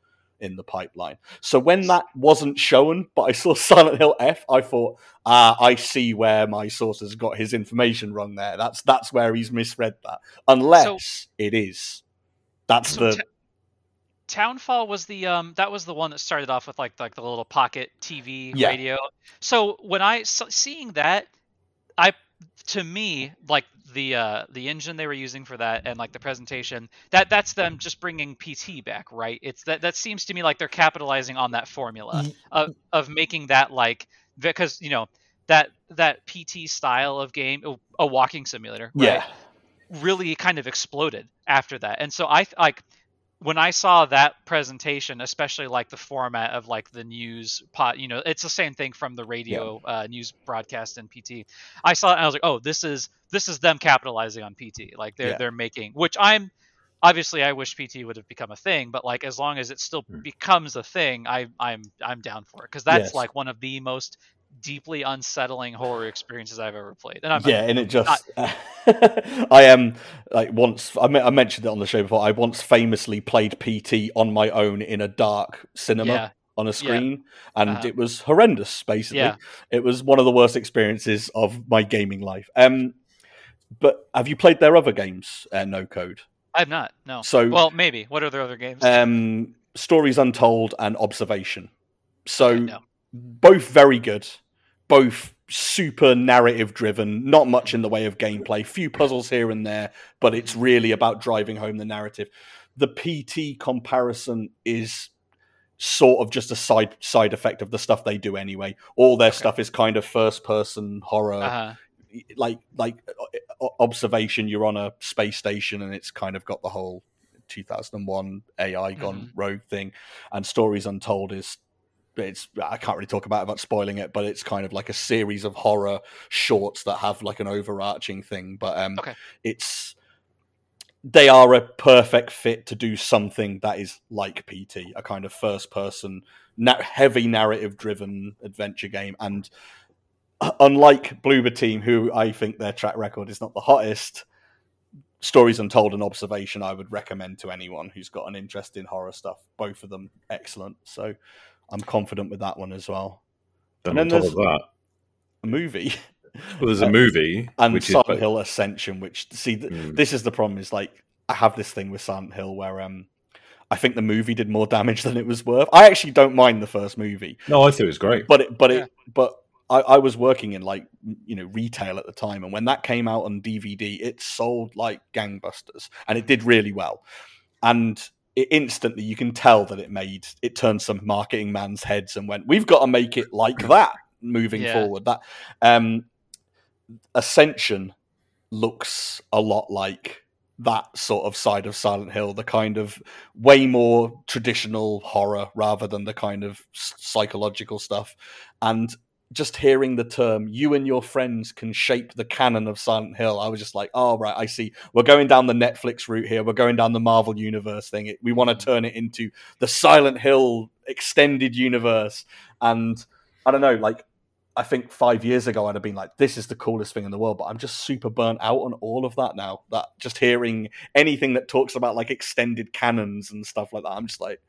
in the pipeline. So when that wasn't shown, but I saw Silent Hill F, I thought, ah, I see where my sources got his information wrong there. That's that's where he's misread that. Unless it is. That's So the Ta- Townfall was the um that was the one that started off with like like the little pocket TV Yeah. radio. So when I s- seeing that, I to me like the uh the engine they were using for that and like the presentation that that's them just bringing PT back, right? It's that that seems to me like they're capitalizing on that formula of of making that like because you know that that PT style of game a walking simulator, right? yeah. really kind of exploded after that. And so I like when I saw that presentation, especially like the format of like the news pot, you know, it's the same thing from the radio uh, news broadcast and PT. I saw it and I was like, oh, this is this is them capitalizing on PT. Like they're Yeah. they're making, which I'm obviously I wish PT would have become a thing, but like as long as it still Hmm. becomes a thing, I I'm I'm down for it because that's Yes. like one of the most deeply unsettling horror experiences I've ever played. And I'm yeah, and it just I am like once I, me- I mentioned it on the show before. I once famously played PT on my own in a dark cinema yeah, on a screen, and Uh-huh. it was horrendous. Basically, Yeah. it was one of the worst experiences of my gaming life. Um, but have you played their other games? Uh, no code. I've not. No. So Well, maybe. What are their other games? um, stories untold and observation. So no. Both very good, both super narrative driven. Not much in the way of gameplay. Few puzzles here and there, but it's really about driving home the narrative. The PT comparison is sort of just a side side effect of the stuff they do anyway. All their Okay. stuff is kind of first person horror Uh-huh. like like observation you're on a space station and it's kind of got the whole 2001 ai gone Mhm. rogue thing and stories untold is it's i can't really talk about it without spoiling it but it's kind of like a series of horror shorts that have like an overarching thing but um Okay. it's they are a perfect fit to do something that is like pt a kind of first person na- heavy narrative driven adventure game and unlike Bloober Team, who I think their track record is not the hottest, Stories Untold and Observation I would recommend to anyone who's got an interest in horror stuff. Both of them excellent. So I'm confident with that one as well. Then And on then top of that, A movie well, there's a movie and which Silent is Hill Ascension, which see th- Mm. this is the problem is like I have this thing with Silent Hill where um I think the movie did more damage than it was worth. I actually don't mind the first movie. no, I thought it was great. but it but Yeah. it but I, I was working in like you know retail at the time and when that came out on dvd it sold like gangbusters and it did really well and it instantly you can tell that it made it turned some marketing man's heads and went we've got to make it like that moving Yeah. forward that um ascension looks a lot like that sort of side of Silent Hill, the kind of way more traditional horror rather than the kind of psychological stuff. And just hearing the term "you and your friends can shape the canon of Silent Hill," I was just like, "Oh right, I see. We're going down the Netflix route here. We're going down the Marvel universe thing. It- We want to mm. turn it into the Silent Hill extended universe." And I don't know, like I think five years ago I'd have been like, "This is the coolest thing in the world," but I'm just super burnt out on all of that now. That just hearing anything that talks about like extended canons and stuff like that, I'm just like,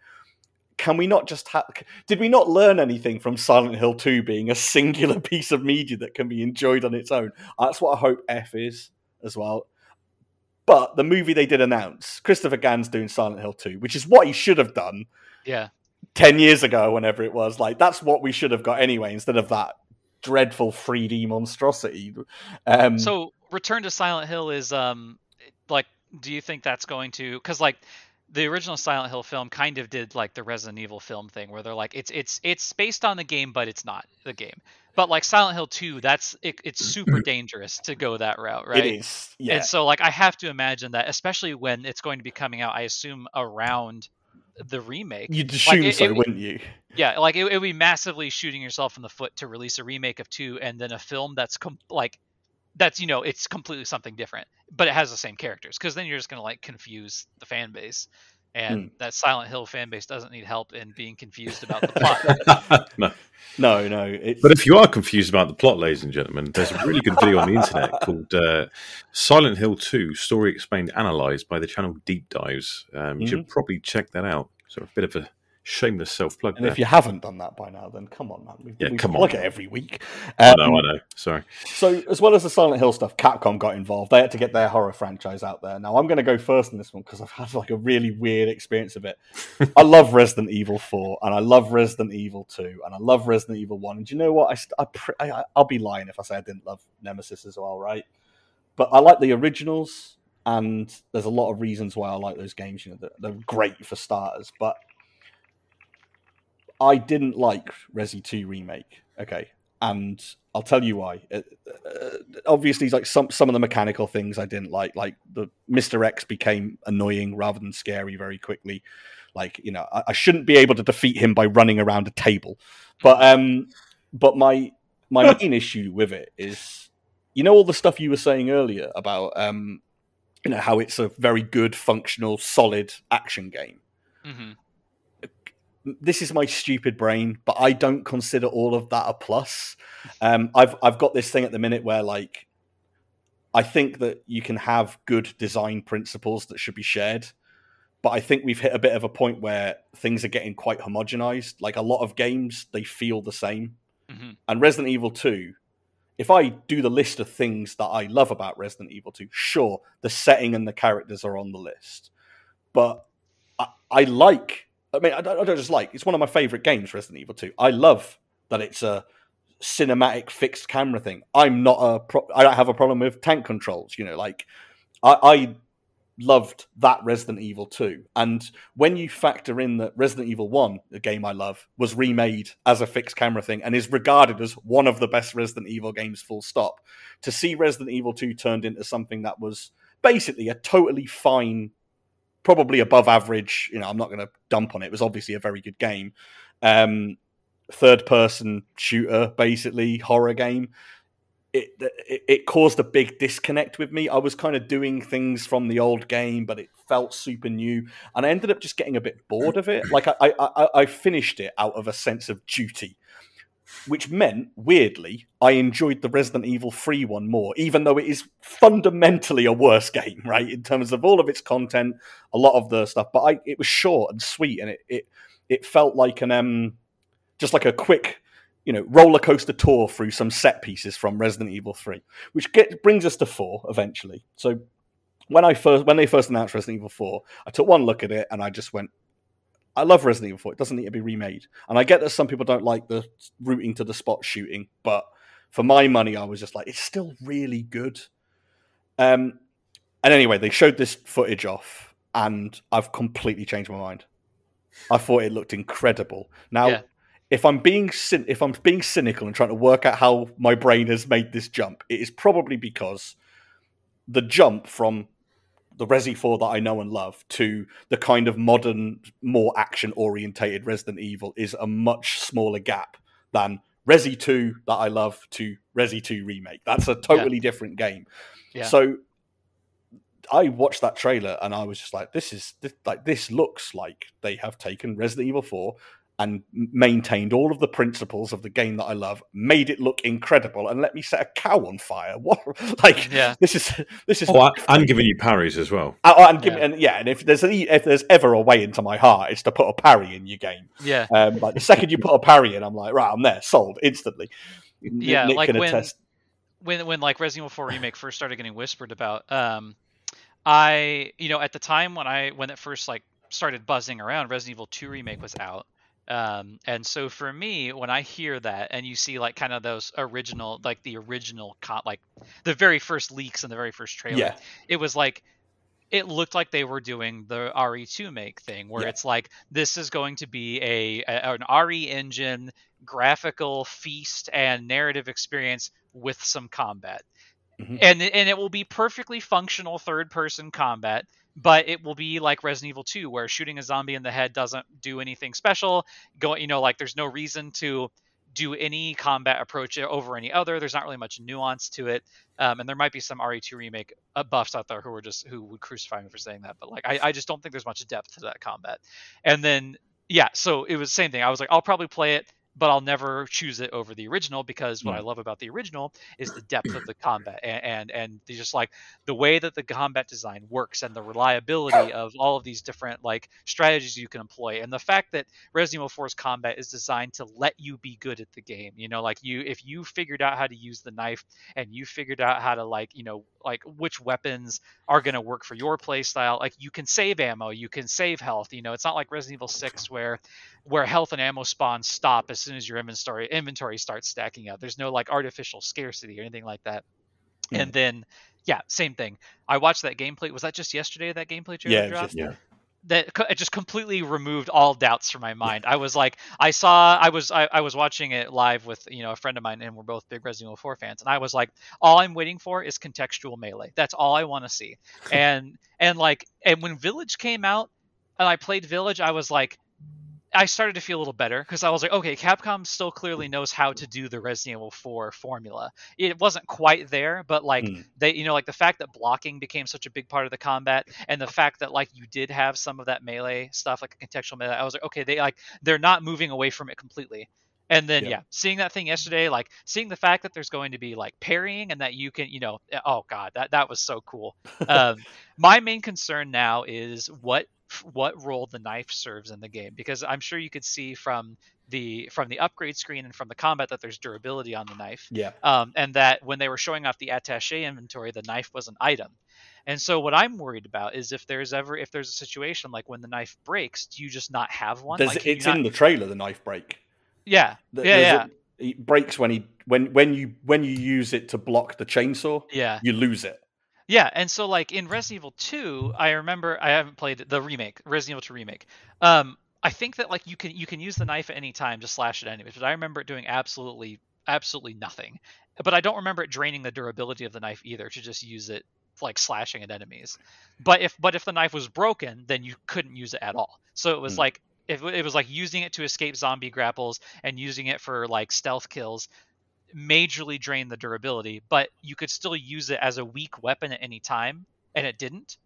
can we not just have? Did we not learn anything from Silent Hill Two being a singular piece of media that can be enjoyed on its own? That's what I hope F is as well. But the movie they did announce, Christopher Gans's doing Silent Hill 2, which is what he should have done Yeah. 10 years ago, whenever it was. Like, that's what we should have got anyway, instead of that dreadful 3D monstrosity. Um, So Return to Silent Hill is um like do you think that's going to cuz like the original Silent Hill film kind of did like the Resident Evil film thing where they're like it's it's it's based on the game but it's not the game. But like Silent Hill 2 that's it, it's super dangerous to go that route, right? it is. Yeah. And so like I have to imagine that especially when it's going to be coming out I assume around the remake. You'd assume it- so, it- wouldn't you? Yeah, like it, would be massively shooting yourself in the foot to release a remake of two and then a film that's com- like that's you know it's completely something different, but it has the same characters because then you're just gonna like confuse the fan base, and Hmm. that Silent Hill fan base doesn't need help in being confused about the plot. no. No, no. It's, But if you are confused about the plot, ladies and gentlemen, there's a really good video on the internet called uh, Silent Hill 2 Story Explained Analyzed by the channel Deep Dives. Um, you should probably check that out. So a bit of a Shameless self plug. And if you haven't done that by now, then come on, man. We, Yeah, we come plug on. it every week. I Um, know, I know. Sorry. So, as well as the Silent Hill stuff, Capcom got involved. They had to get their horror franchise out there. Now, I'm going to go first in this one because I've had like a really weird experience of it. I love Resident Evil 4, and I love Resident Evil 2, and I love Resident Evil 1. And do you know what? I, I, I, I'll be lying if I say I didn't love Nemesis as well, right? But I like the originals, and there's a lot of reasons why I like those games. You know, they're great for starters, but I didn't like Resi 2 remake. Okay, and I'll tell you why. Uh, uh, obviously, like some some of the mechanical things I didn't like, like the Mister X became annoying rather than scary very quickly. Like you know, I, I shouldn't be able to defeat him by running around a table. But um, but my my main issue with it is, you know, all the stuff you were saying earlier about um, you know, how it's a very good, functional, solid action game hmm this is my stupid brain, but I don't consider all of that a plus. Um, I've I've got this thing at the minute where like I think that you can have good design principles that should be shared, but I think we've hit a bit of a point where things are getting quite homogenized. Like a lot of games, they feel the same. hmm And Resident Evil 2, if I do the list of things that I love about Resident Evil 2, sure, the setting and the characters are on the list. But I, I like, I mean, I don't, I don't just like, it's one of my favorite games, Resident Evil 2. I love that it's a cinematic fixed camera thing. I'm not a, pro- I don't have a problem with tank controls, you know, like, I, I loved that Resident Evil 2. And when you factor in that Resident Evil 1, a game I love, was remade as a fixed camera thing and is regarded as one of the best Resident Evil games, full stop, to see Resident Evil 2 turned into something that was basically a totally fine, probably above average, you know, I'm not going to dump on it. It was obviously a very good game. Um, third person shooter, basically, horror game it, it it caused a big disconnect with me. I was kind of doing things from the old game, but it felt super new, and I ended up just getting a bit bored of it. Like I I, I, I finished it out of a sense of duty, which meant weirdly I enjoyed the Resident Evil 3 one more, even though it is fundamentally a worse game, right? In terms of all of its content, a lot of the stuff, but I it was short and sweet, and it it it felt like an um just like a quick you know roller coaster tour through some set pieces from Resident Evil 3 which get, brings us to 4 eventually so when I first when they first announced Resident Evil 4 I took one look at it and I just went I love Resident Evil 4 it doesn't need to be remade. And I get that some people don't like the routing to the spot shooting but for my money I was just like it's still really good. Um and anyway they showed this footage off and I've completely changed my mind. I thought it looked incredible. Now Yeah. if I'm being cyn- if I'm being cynical and trying to work out how my brain has made this jump, it is probably because the jump from the Resi 4 that I know and love to the kind of modern, more action orientated Resident Evil is a much smaller gap than Resi 2 that I love to Resi 2 remake. That's a totally different game. Yeah. So I watched that trailer and I was just like, this is this, like this looks like they have taken Resident Evil 4 and maintained all of the principles of the game that I love, made it look incredible, and let me set a cow on fire. What like Yeah. this is this is Oh, I, I'm giving you parries as well. uh, uh, and, give, Yeah. and yeah, and if there's any, if there's ever a way into my heart, it's to put a parry in your game. Yeah. Um, like the second you put a parry in, I'm like, right, I'm there, sold instantly. Yeah, Nick like can when- attest. when when like Resident Evil 4 remake first started getting whispered about, um, I you know at the time when I when it first like started buzzing around, Resident Evil 2 remake was out. Um, and so for me, when I hear that and you see like kind of those original, like the original, co- like the very first leaks and the very first trailer, Yeah, it was like it looked like they were doing the RE2 make thing where Yeah. it's like this is going to be a, a an RE engine graphical feast and narrative experience with some combat. Mhm. And and it will be perfectly functional third person combat, but it will be like Resident Evil 2 where shooting a zombie in the head doesn't do anything special. Go you know like there's no reason to do any combat approach over any other. There's not really much nuance to it, um, and there might be some RE2 remake uh, buffs out there who are just who would crucify me for saying that. But like, I, I just don't think there's much depth to that combat. And then yeah, so it was the same thing. I was like, I'll probably play it but I'll never choose it over the original because what. I love about the original is the depth of the combat and and, and just like the way that the combat design works and the reliability of all of these different like strategies you can employ and the fact that Resident Evil 4's combat is designed to let you be good at the game. You know, like you if you figured out how to use the knife and you figured out how to like, you know, like which weapons are going to work for your play style, like you can save ammo, you can save health. You know, it's not like Resident Evil 6 where where health and ammo spawns stop as soon as your inventory inventory starts stacking up. There's no like artificial scarcity or anything like that. Mm. And then yeah, same thing. I watched that gameplay. Was that just yesterday that gameplay trailer Yeah, dropped? just- Yeah. that it just completely removed all doubts from my mind. I was like, I saw, I was, I, I was watching it live with you know a friend of mine, and we're both big Resident Evil 4 fans, and I was like, all I'm waiting for is contextual melee. That's all I want to see. and and like, and when Village came out, and I played Village, I was like. I started to feel a little better because I was like, okay, Capcom still clearly knows how to do the Resident Evil 4 formula. It wasn't quite there, but like Mm. they you know like the fact that blocking became such a big part of the combat and the fact that like you did have some of that melee stuff like a contextual melee i was like okay they like they're not moving away from it completely and then Yeah. yeah. seeing that thing yesterday like seeing the fact that there's going to be like parrying and that you can you know oh god that that was so cool um, my main concern now is what what role the knife serves in the game because i'm sure you could see from the from the upgrade screen and from the combat that there's durability on the knife Yeah. um, and that when they were showing off the attaché inventory, the knife was an item. And so what I'm worried about is if there's ever if there's a situation like when the knife breaks, do you just not have one? Like, it's not- in the trailer. The knife break. yeah, Th- yeah, yeah, a- it breaks when he when when you when you use it to block the chainsaw. yeah, You lose it. Yeah. And so like in Resident Evil 2, I remember I haven't played the remake, Resident Evil 2 remake. Um, I think that like you can you can use the knife at any time to slash at enemies, but I remember it doing absolutely absolutely nothing. But I don't remember it draining the durability of the knife either to just use it like slashing at enemies. But if but if the knife was broken, then you couldn't use it at all. So it was Hmm. like if it was like using it to escape zombie grapples and using it for like stealth kills majorly drain the durability, but you could still use it as a weak weapon at any time, and it didn't.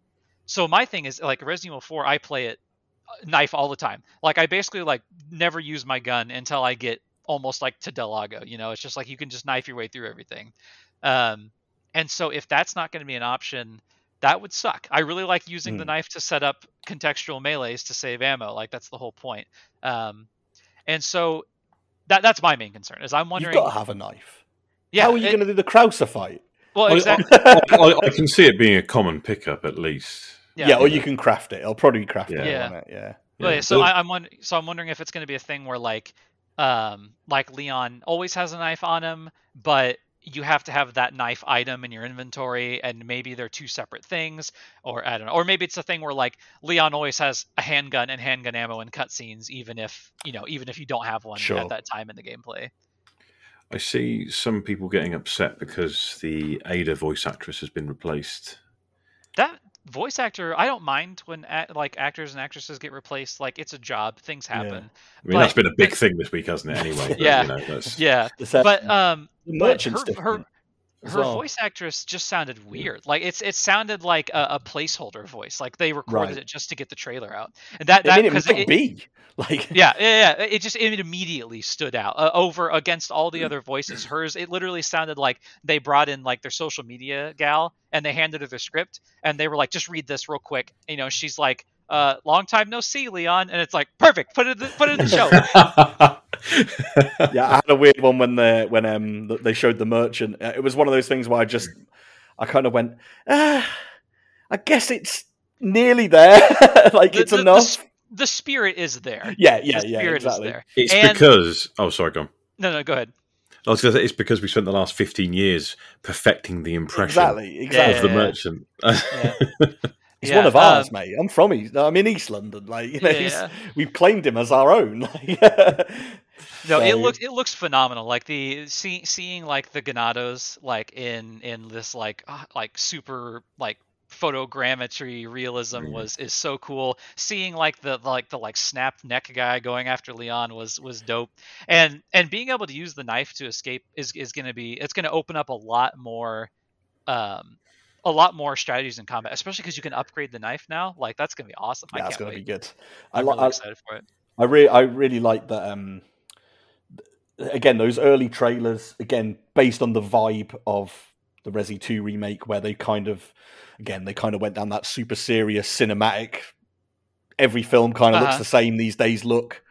So my thing is like Resident Evil 4, I play it uh, knife all the time. Like I basically like never use my gun until I get almost like to Del Lago. You know, it's just like you can just knife your way through everything. Um, and so if that's not going to be an option, that would suck. I really like using the Hmm. knife to set up contextual melees to save ammo. Like that's the whole point. Um, and so that that's my main concern. Is I'm wondering. You've got to have a knife. yeah. How are you it- going to do the Krauser fight? well, I- exactly. I, I, I can see it being a common pickup at least. Yeah, or you can craft it. I'll probably craft it. Yeah. on it, Yeah. But Yeah. so I, I'm wondering. So I'm wondering if it's going to be a thing where like, um, like Leon always has a knife on him, but you have to have that knife item in your inventory, and maybe they're two separate things, or I don't know, or maybe it's a thing where like Leon always has a handgun and handgun ammo in cutscenes, even if you know, even if you don't have one Sure. at that time in the gameplay. I see some people getting upset because the Ada voice actress has been replaced. That voice actor, I don't mind when act, like actors and actresses get replaced. Like it's a job, things happen. I mean, But- that's been a big thing this week, hasn't it? Anyway, but, Yeah. you know, that's, Yeah, It's, but um, the but merchant's her, different her as her well. voice actress just sounded weird. Like it's it sounded like a, a placeholder voice. Like they recorded Right. it just to get the trailer out. And that I that it because might it, be like yeah, yeah, yeah, it just it immediately stood out uh, over against all Mm. the other voices. Hers, it literally sounded like they brought in like their social media gal and they handed her the script and they were like, just read this real quick. You know, she's like, uh, long time no see, Leon, and it's like perfect. Put it put it in the show. yeah, I had a weird one when they when um they showed the merchant. Uh, It was one of those things where I just I kind of went, ah, I guess it's nearly there. like The- it's the- the enough. s- The spirit is there. yeah, yeah, the yeah, exactly. is there. it's And- because. Oh, sorry, go on. No, no, go ahead. I was going to say it's because we spent the last fifteen years perfecting the impression Exactly, of exactly. the Yeah. merchant. He's Yeah, one of ours, um, mate. I'm from East. I'm in East London. Like you know, he's, Yeah. we've claimed him as our own. No, it looks it looks phenomenal. Like the see, seeing like the Ganados like in in this like uh, like super like photogrammetry realism Mhm. was is so cool. Seeing like the, like the like snap neck guy going after Leon was was dope. And and being able to use the knife to escape is is going to be it's going to open up a lot more um a lot more strategies in combat, especially because you can upgrade the knife now. Like that's gonna be awesome. I yeah, it's can't gonna wait. be good. I I'm li- really I, excited for it. I really, I really like that. Um, again, those early trailers, again, based on the vibe of the Resi 2 remake, where they kind of, again, they kind of went down that super serious cinematic. Every film kind of Uh-huh. looks the same these days. Look,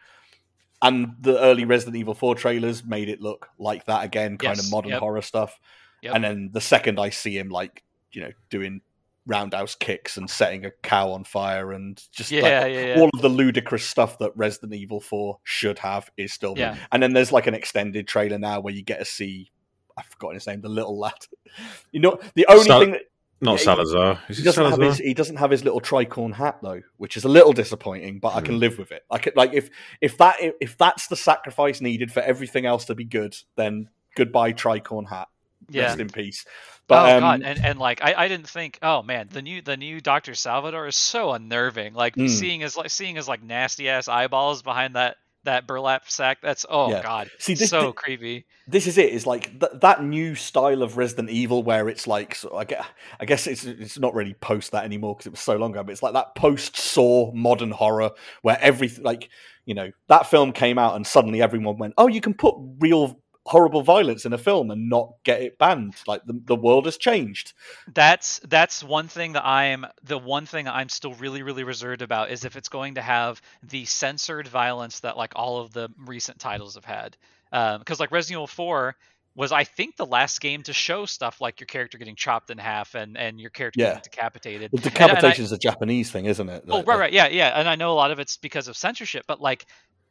and the early Resident Evil 4 trailers made it look like that again, kind Yes, of modern yep. horror stuff. Yep. And then the second I see him, like you know, doing roundhouse kicks and setting a cow on fire and just Yeah, like, yeah, yeah. all of the ludicrous stuff that Resident Evil 4 should have is still there. Yeah. And then there's like an extended trailer now where you get to see I've forgotten his name, the little lad. You know, the only Sal- thing that Not Yeah, he- Salazar. Is he doesn't have his he doesn't have his little tricorn hat though, which is a little disappointing, but I Hmm. can live with it. I could like if if that if that's the sacrifice needed for everything else to be good, then goodbye tricorn hat. Yeah. Rest in peace. But oh um, god, and and like I, I didn't think. Oh man, the new the new Doctor Salvador is so unnerving. Like Mm. seeing his like seeing his like nasty ass eyeballs behind that that burlap sack. That's oh Yeah. god, See, this- so thi- creepy. this is it. it. Is like th- that new style of Resident Evil where it's like so I guess, I guess it's it's not really post that anymore because it was so long ago. But it's like that post Saw modern horror where everything like you know that film came out and suddenly everyone went, oh, you can put real horrible violence in a film and not get it banned. Like the the world has changed. That's that's one thing that I'm the one thing I'm still really really reserved about is if it's going to have the censored violence that like all of the recent titles have had. Um, because like Resident Evil 4 was I think the last game to show stuff like your character getting chopped in half and and your character Yeah. getting decapitated. Well, And- and I- decapitation is a Japanese thing, isn't it? Oh, right, right, yeah, yeah, and I know a lot of it's because of censorship, but like,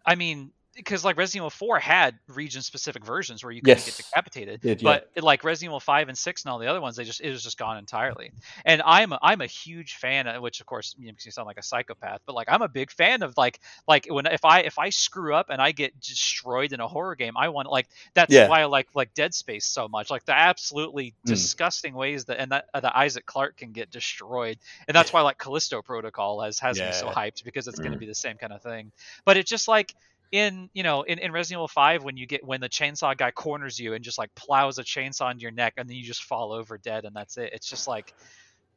I mean, because like Resident Evil 4 had region-specific versions where you couldn't get Yes. decapitated, Did, yeah. but like Resident Evil 5 and 6 and all the other ones, they just it was just gone entirely. And I'm a, I'm a huge fan, of, which of course you makes me sound like a psychopath, but like I'm a big fan of like like when if I if I screw up and I get destroyed in a horror game, I want like that's Yeah. why I like like Dead Space so much, like the absolutely Mm. disgusting ways that and that uh, that Isaac Clarke can get destroyed and that's why like Callisto Protocol has has me so hyped because it's going to Mm. be the same kind of thing. But it's just like in you know in, in Resident Evil Five when you get when the chainsaw guy corners you and just like plows a chainsaw into your neck and then you just fall over dead and that's it. It's just like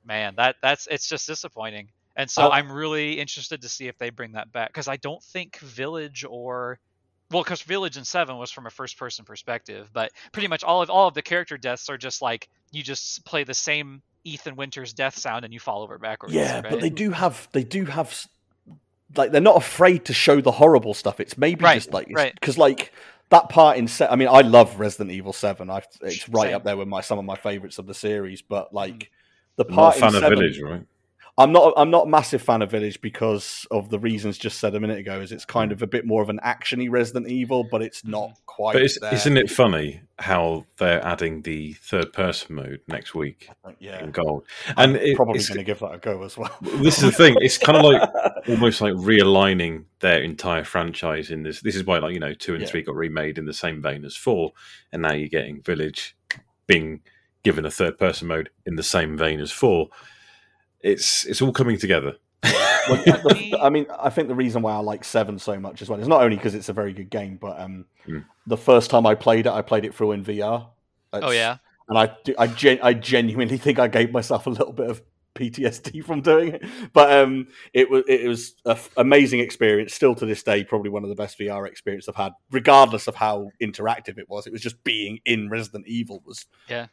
man that that's it's just disappointing. And so I'll- I'm really interested to see if they bring that back because I don't think Village or well, because Village in Seven was from a first-person perspective, but pretty much all of all of the character deaths are just like you just play the same Ethan Winters death sound and you fall over backwards. Yeah, right? but they do have they do have like they're not afraid to show the horrible stuff. It's maybe Right, just like right. because like that part in se- I mean, I love Resident Evil Seven. I it's right Same. up there with my some of my favorites of the series. But like mm. the part a fan in of Seven, Village, right? I'm not I'm not a massive fan of Village because of the reasons just said a minute ago. Is it's kind of a bit more of an actiony Resident Evil, but it's not mm. quite. But is, there. isn't it funny how they're adding the third person mode next week Yeah, in Gold? I'm And it, probably going to give that a go as well. this is the thing. It's kind of like almost like realigning their entire franchise in this. This is why, like you know, two and Yeah. three got remade in the same vein as four, and now you're getting Village being given a third person mode in the same vein as four. It's it's all coming together. Well, the- I mean, I think the reason why I like Seven so much as well is not only because it's a very good game, but um, Mm. the first time I played it, I played it through in VR. Oh yeah. and I do, I, gen- I genuinely think I gave myself a little bit of PTSD from doing it. But um, it was it was an amazing experience. Still to this day, probably one of the best VR experiences I've had, regardless of how interactive it was. It was just being in Resident Evil was Yeah.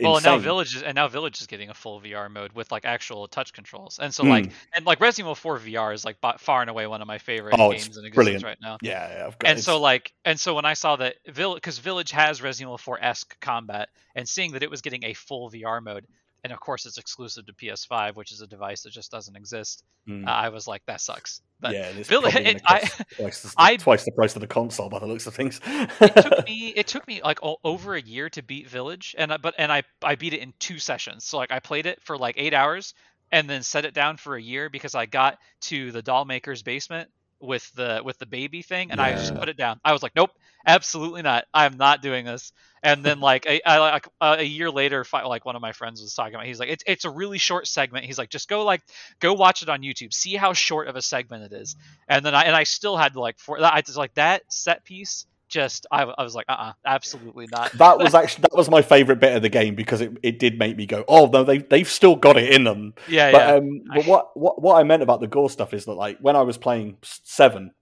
Well, and now. Village is and now Village is getting a full VR mode with like actual touch controls, and so Hmm. like and like Resident Evil 4 VR is like by, far and away one of my favorite Oh, games in existence brilliant. right now. Yeah, yeah, I've got And it's- so like and so when I saw that Village because Village has Resident Evil 4 esque combat, and seeing that it was getting a full VR mode, and of course it's exclusive to PS5, which is a device that just doesn't exist. Mm. uh, I was like, that sucks. But yeah, it's probably it- I- twice, the, I- twice the price of the console by the looks of things. it took me it took me like o- over a year to beat Village, and I, but and I I beat it in two sessions. So like I played it for like eight hours, and then set it down for a year because I got to the doll maker's basement with the with the baby thing, and I just put it down. I was like, nope, absolutely not. I'm not doing this. And then like a, I, like a year later, like one of my friends was talking about, he's like, it's it's a really short segment. He's like, just go like go watch it on YouTube, see how short of a segment it is. And then I and I still had like for I just like that set piece. Just I, I was like, uh, uh absolutely not. that was actually that was my favorite bit of the game because it, it did make me go, oh no, they they've still got it in them. yeah, But yeah. um, but what what what I meant about the gore stuff is that like when I was playing seven,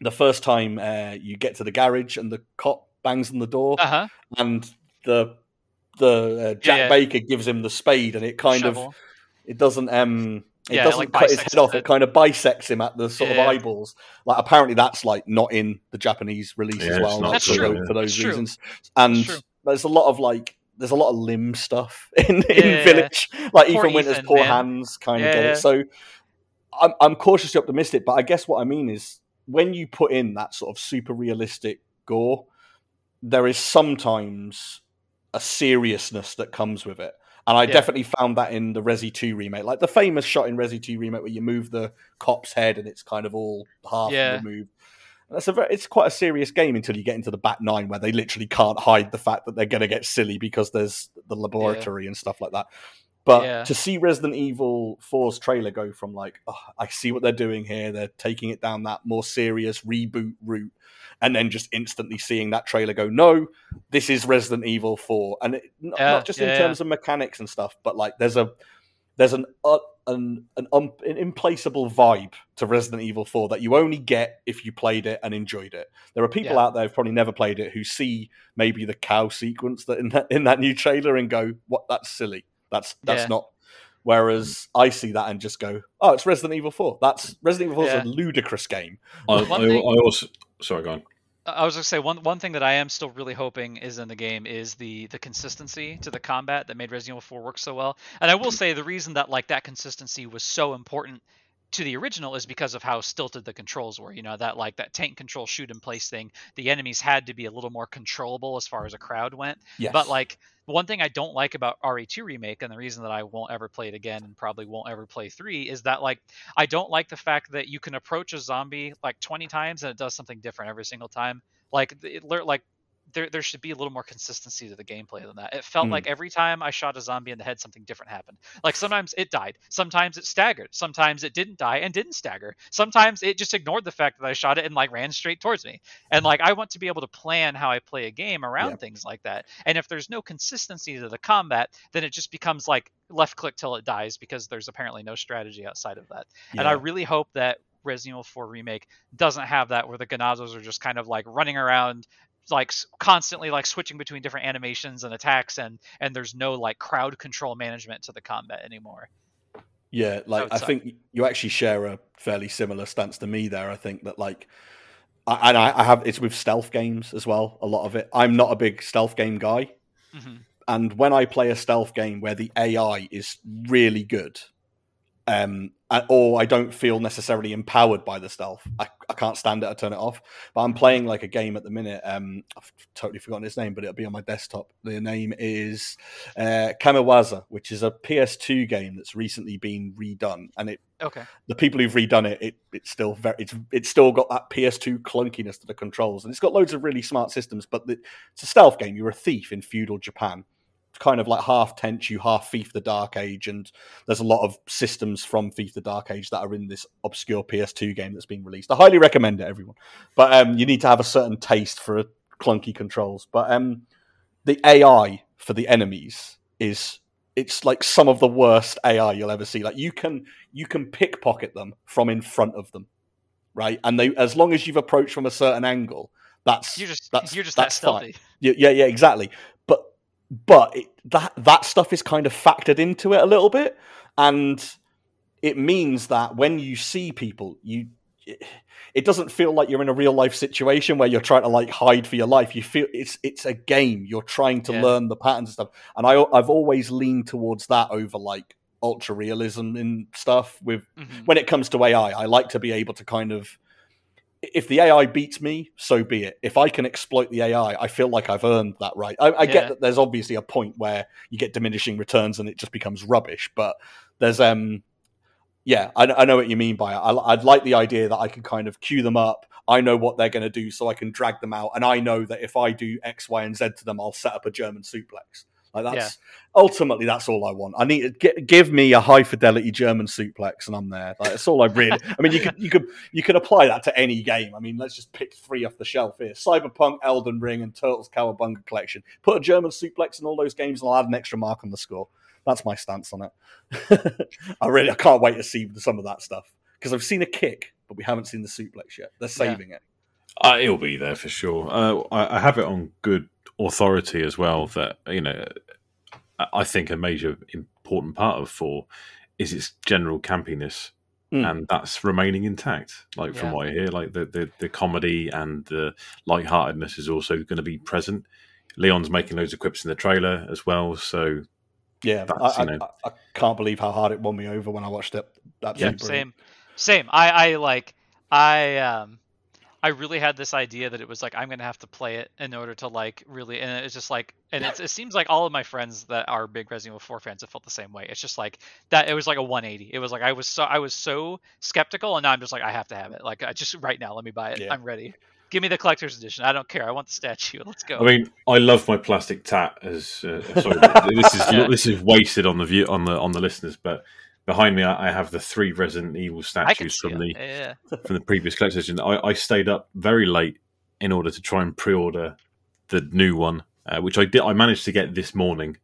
the first time uh, you get to the garage and the cop bangs on the door, Uh huh. and the the uh, Jack yeah. Baker gives him the spade, and it kind of it doesn't um it Yeah, doesn't like, cut his head off. it. It kind of bisects him at the sort Yeah. of eyeballs. Like apparently that's like not in the Japanese release Yeah, as well. That's for, true. tho- for those That's true. reasons. And there's a lot of like there's a lot of limb stuff in, Yeah. in Village. Like Poor Ethan Winter's poor man. hands kind of get yeah. it. So I'm I'm cautiously optimistic, but I guess what I mean is when you put in that sort of super realistic gore, there is sometimes a seriousness that comes with it. And I Yeah. definitely found that in the Resi 2 remake. Like the famous shot in Resi 2 remake where you move the cop's head and it's kind of all half Yeah. removed. And That's a very, it's quite a serious game until you get into the Bat 9 where they literally can't hide the fact that they're going to get silly because there's the laboratory and stuff like that. But Yeah. to see Resident Evil 4's trailer go from like, oh, I see what they're doing here, they're taking it down that more serious reboot route, and then just instantly seeing that trailer go, no, this is Resident Evil 4, and it, not, Yeah, not just in yeah, terms of mechanics and stuff, but like there's a there's an uh, an an, um, an implaceable vibe to Resident Evil 4 that you only get if you played it and enjoyed it. There are people Yeah. out there who've probably never played it who see maybe the cow sequence that in that in that new trailer and go, "What? That's silly. That's that's Yeah. not." Whereas I see that and just go, "Oh, it's Resident Evil 4. That's Resident Evil 4 is Yeah. a ludicrous game." I, I, thing- I also sorry, go on. I was gonna say one one thing that I am still really hoping is in the game is the the consistency to the combat that made Resident Evil 4 work so well. And I will say the reason that like that consistency was so important to the original is because of how stilted the controls were. You know that like that tank control shoot in place thing. The enemies had to be a little more controllable as far as a crowd went. Yes. But like one thing I don't like about RE2 remake, and the reason that I won't ever play it again and probably won't ever play three, is that like I don't like the fact that you can approach a zombie like 20 times and it does something different every single time. Like it, like there there should be a little more consistency to the gameplay than that. It felt Mm. like every time I shot a zombie in the head, something different happened. Like sometimes it died, sometimes it staggered, sometimes it didn't die and didn't stagger. Sometimes it just ignored the fact that I shot it and like ran straight towards me. And like I want to be able to plan how I play a game around Yeah. things like that. And if there's no consistency to the combat, then it just becomes like left click till it dies because there's apparently no strategy outside of that. And I really hope that Resident Evil 4 remake doesn't have that where the Ganados are just kind of like running around like constantly like switching between different animations and attacks and and there's no like crowd control management to the combat anymore. Yeah, like I suck. think you actually share a fairly similar stance to me there. I think that like, I, and I, I have it's with stealth games as well. A lot of it. I'm not a big stealth game guy, hmm and when I play a stealth game where the AI is really good, um, or I don't feel necessarily empowered by the stealth, I, I can't stand it. I turn it off. But I'm playing like a game at the minute. Um, I've totally forgotten its name, but it'll be on my desktop. The name is uh, Kamiwaza, which is a PS2 game that's recently been redone, and it Okay. the people who've redone it, it it's still very it's it's still got that PS2 clunkiness to the controls, and it's got loads of really smart systems. But the, it's a stealth game. You're a thief in feudal Japan. Kind of like half Tenchu, half Thief the Dark Age, and there's a lot of systems from Thief the Dark Age that are in this obscure PS2 game that's been released. I highly recommend it, everyone. But um, you need to have a certain taste for clunky controls. But um, the AI for the enemies is it's like some of the worst AI you'll ever see. Like you can you can pickpocket them from in front of them, right? And they as long as you've approached from a certain angle, that's You're just that's you're just that that's fine. Yeah, yeah, yeah, exactly. But it, that that stuff is kind of factored into it a little bit, and it means that when you see people, you it doesn't feel like you're in a real life situation where you're trying to like hide for your life. You feel it's it's a game. You're trying to Yeah. learn the patterns and stuff. And I I've always leaned towards that over like ultra realism in stuff with Mhm. when it comes to AI, I like to be able to kind of if the AI beats me, so be it. If I can exploit the AI, I feel like I've earned that right. I, I Yeah. get that there's obviously a point where you get diminishing returns and it just becomes rubbish, but there's um yeah, I, I know what you mean by it. I, I'd like the idea that I can kind of queue them up. I know what they're going to do, so I can drag them out, and I know that if I do X, Y, and Z to them, I'll set up a German suplex. Like that's ultimately that's all I want. I need to get, give me a high fidelity German suplex, and I'm there. Like, that's all I really. I mean, you could you could you could apply that to any game. I mean, let's just pick three off the shelf here: Cyberpunk, Elden Ring, and Turtles Cowabunga Collection. Put a German suplex in all those games, and I'll add an extra mark on the score. That's my stance on it. I really I can't wait to see some of that stuff because I've seen a kick, but we haven't seen the suplex yet. They're saving it. Uh, it'll be there for sure. Uh, I, I have it on good authority as well that you know I- I think a major important part of four is its general campiness, Mm. and that's remaining intact. Like from Yeah. what I hear, like the, the the comedy and the lightheartedness is also going to be present. Leon's making loads of quips in the trailer as well, so Yeah, That's, I, you know- I, I can't believe how hard it won me over when I watched it. Absolutely brilliant. Same, same. I, I like, I, um, I really had this idea that it was like I'm gonna have to play it in order to like really, and it's just like, and it's, it seems like all of my friends that are big Resident Evil 4 fans have felt the same way. It's just like that. It was like a 180. It was like I was so I was so skeptical, and now I'm just like I have to have it. Like I just right now, let me buy it. Yeah. I'm ready. Give me the collector's edition. I don't care. I want the statue. Let's go. I mean, I love my plastic tat. As uh, sorry, this is Yeah. this is wasted on the view on the on the listeners, but behind me I I have the three Resident Evil statues from the Yeah. from the previous collection. I, I stayed up very late in order to try and pre-order the new one, uh, which I did. I managed to get this morning,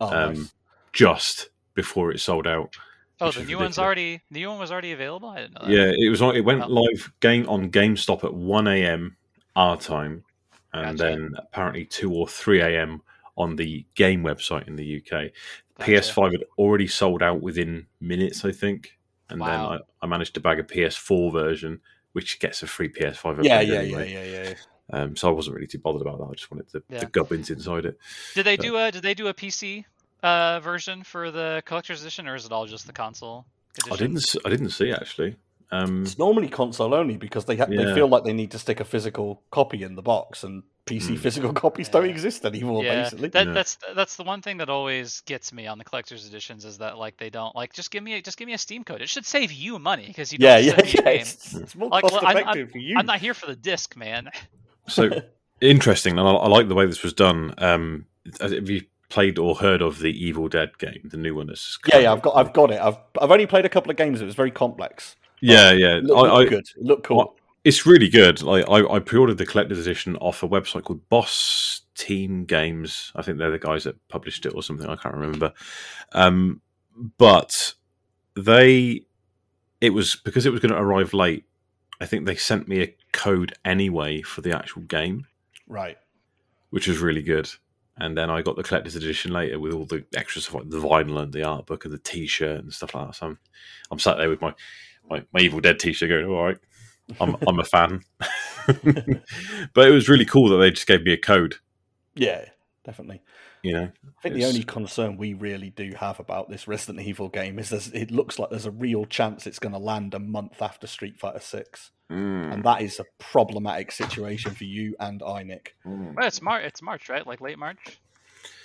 Oh, um, nice. just before it sold out. Oh, the is new one's already the new one was already available. I didn't know that. Yeah, it was. on- It went Oh. live game on GameStop at one a.m. our time, and Gotcha. then apparently two or three a.m. on the game website in the UK. Gotcha. PS5 had already sold out within minutes, I think, and Wow. then I, I managed to bag a PS4 version, which gets a free PS5. Yeah, yeah, anyway. yeah, yeah, yeah. Um, so I wasn't really too bothered about that. I just wanted the, Yeah. the gubbins inside it. Did they But- do a Did they do a PC uh, version for the collector's edition, or is it all just the console? Edition? I didn't. I didn't see actually. Um, It's normally console only because they ha- they feel like they need to stick a physical copy in the box, and PC Mm. physical copies don't exist anymore. yeah, Basically, that, Yeah. that's that's the one thing that always gets me on the collector's editions is that like they don't like just give me a, just give me a Steam code. It should save you money because you yeah, don't yeah, send yeah. game. It's, it's more Like, cost well, I'm- effective for you. I'm not here for the disc, man. So interesting, and I, I like the way this was done. Um, have you played or heard of the Evil Dead game, the new one? That's yeah, yeah. I've got, I've got it. I've, I've only played a couple of games. It was very complex. Yeah, yeah. It looked, I, I, good. It looked cool. it's really good. Like I, I pre-ordered the collector's edition off a website called Boss Team Games. I think they're the guys that published it or something. I can't remember. Um, but they, it was because it was going to arrive late. I think they sent me a code anyway for the actual game. Right. which was really good. And then I got the collector's edition later with all the extra stuff like the vinyl and the art book and the T-shirt and stuff like that. So I'm, I'm sat there with my, my, my Evil Dead T-shirt going, all right, I'm, I'm a fan. but it was really cool that they just gave me a code. Yeah, definitely. You know, I think the only concern we really do have about this Resident Evil game is there's, it looks like there's a real chance it's going to land a month after Street Fighter Six, Mm, and that is a problematic situation for you and I, Nick. mm. Well, it's March. It's March, right? Like late March.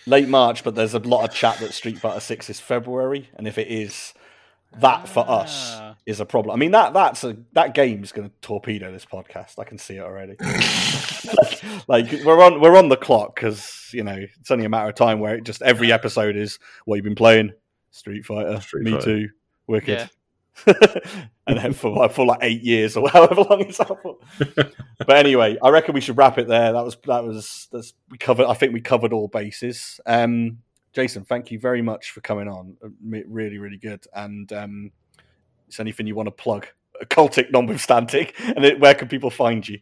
Late March, but there's a lot of chat that Street Fighter Six is February, and if it is, that for us Ah. is a problem. I mean that that's a that game's going to torpedo this podcast. I can see it already. like, like, we're on we're on the clock because you know it's only a matter of time where it just every episode is what you've been playing. Street Fighter, Street Me Fighter. Too, Wicked, Yeah. and then for like, for like eight years or however long it's out for. but anyway, I reckon we should wrap it there. That was that was that's we covered. I think we covered all bases. Um, Jason, thank you very much for coming on. Uh, Really, really good. And um, is anything you want to plug? Cultic notwithstanding, and it, where can people find you?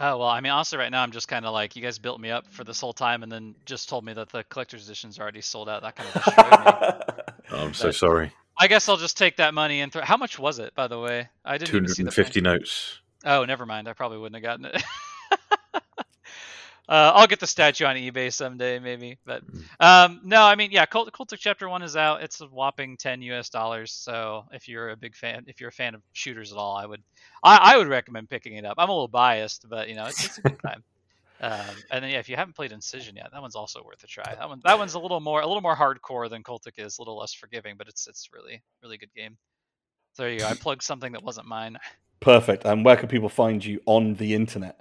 Oh well, I mean, honestly, right now I'm just kind of like you guys built me up for this whole time, and then just told me that the collector's edition's already sold out. That kind of destroyed me. I'm so sorry. I guess I'll just take that money and throw. How much was it, by the way? I didn't even see the price. 250 notes. Oh, never mind. I probably wouldn't have gotten it. uh, I'll get the statue on eBay someday, maybe. But um, no, I mean, yeah, Cult, Cultic Chapter One is out. It's a whopping ten U.S. dollars. So if you're a big fan, if you're a fan of shooters at all, I would, I, I would recommend picking it up. I'm a little biased, but you know, it's, it's a good time. Um, and then yeah, if you haven't played Incision yet, that one's also worth a try. That one, that one's a little more, a little more hardcore than Cultic is, a little less forgiving, but it's it's really, really good game. So there you go. I plugged something that wasn't mine. Perfect. And where can people find you on the internet?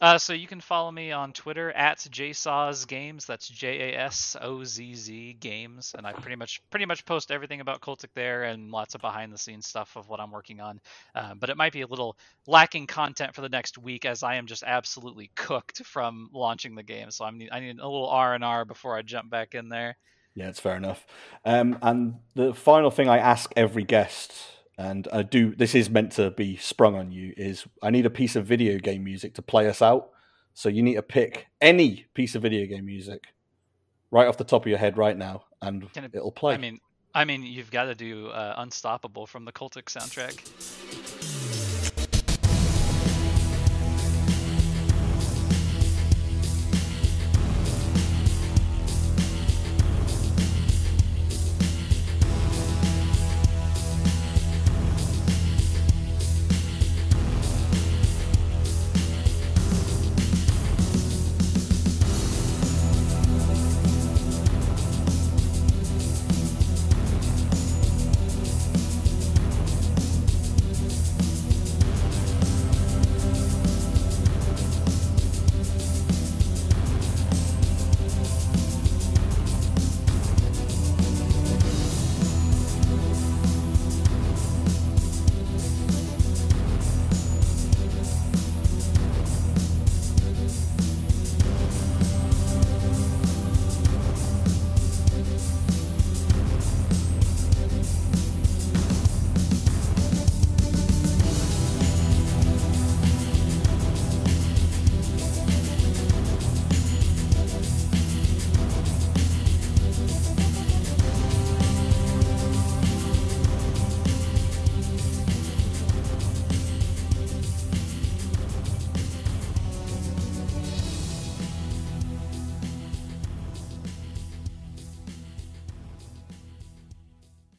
Uh, so you can follow me on Twitter at Jasozz Games. That's J A S O Z Z Games, and I pretty much pretty much post everything about Cultic there and lots of behind the scenes stuff of what I'm working on. Uh, but it might be a little lacking content for the next week as I am just absolutely cooked from launching the game. So I'm I need a little R and R before I jump back in there. Yeah, it's fair enough. Um, and the final thing I ask every guest and I do. This is meant to be sprung on you. Is I need a piece of video game music to play us out. So you need to pick any piece of video game music right off the top of your head right now, and it- it'll play. I mean, I mean, you've got to do uh, "Unstoppable" from the Cultic soundtrack.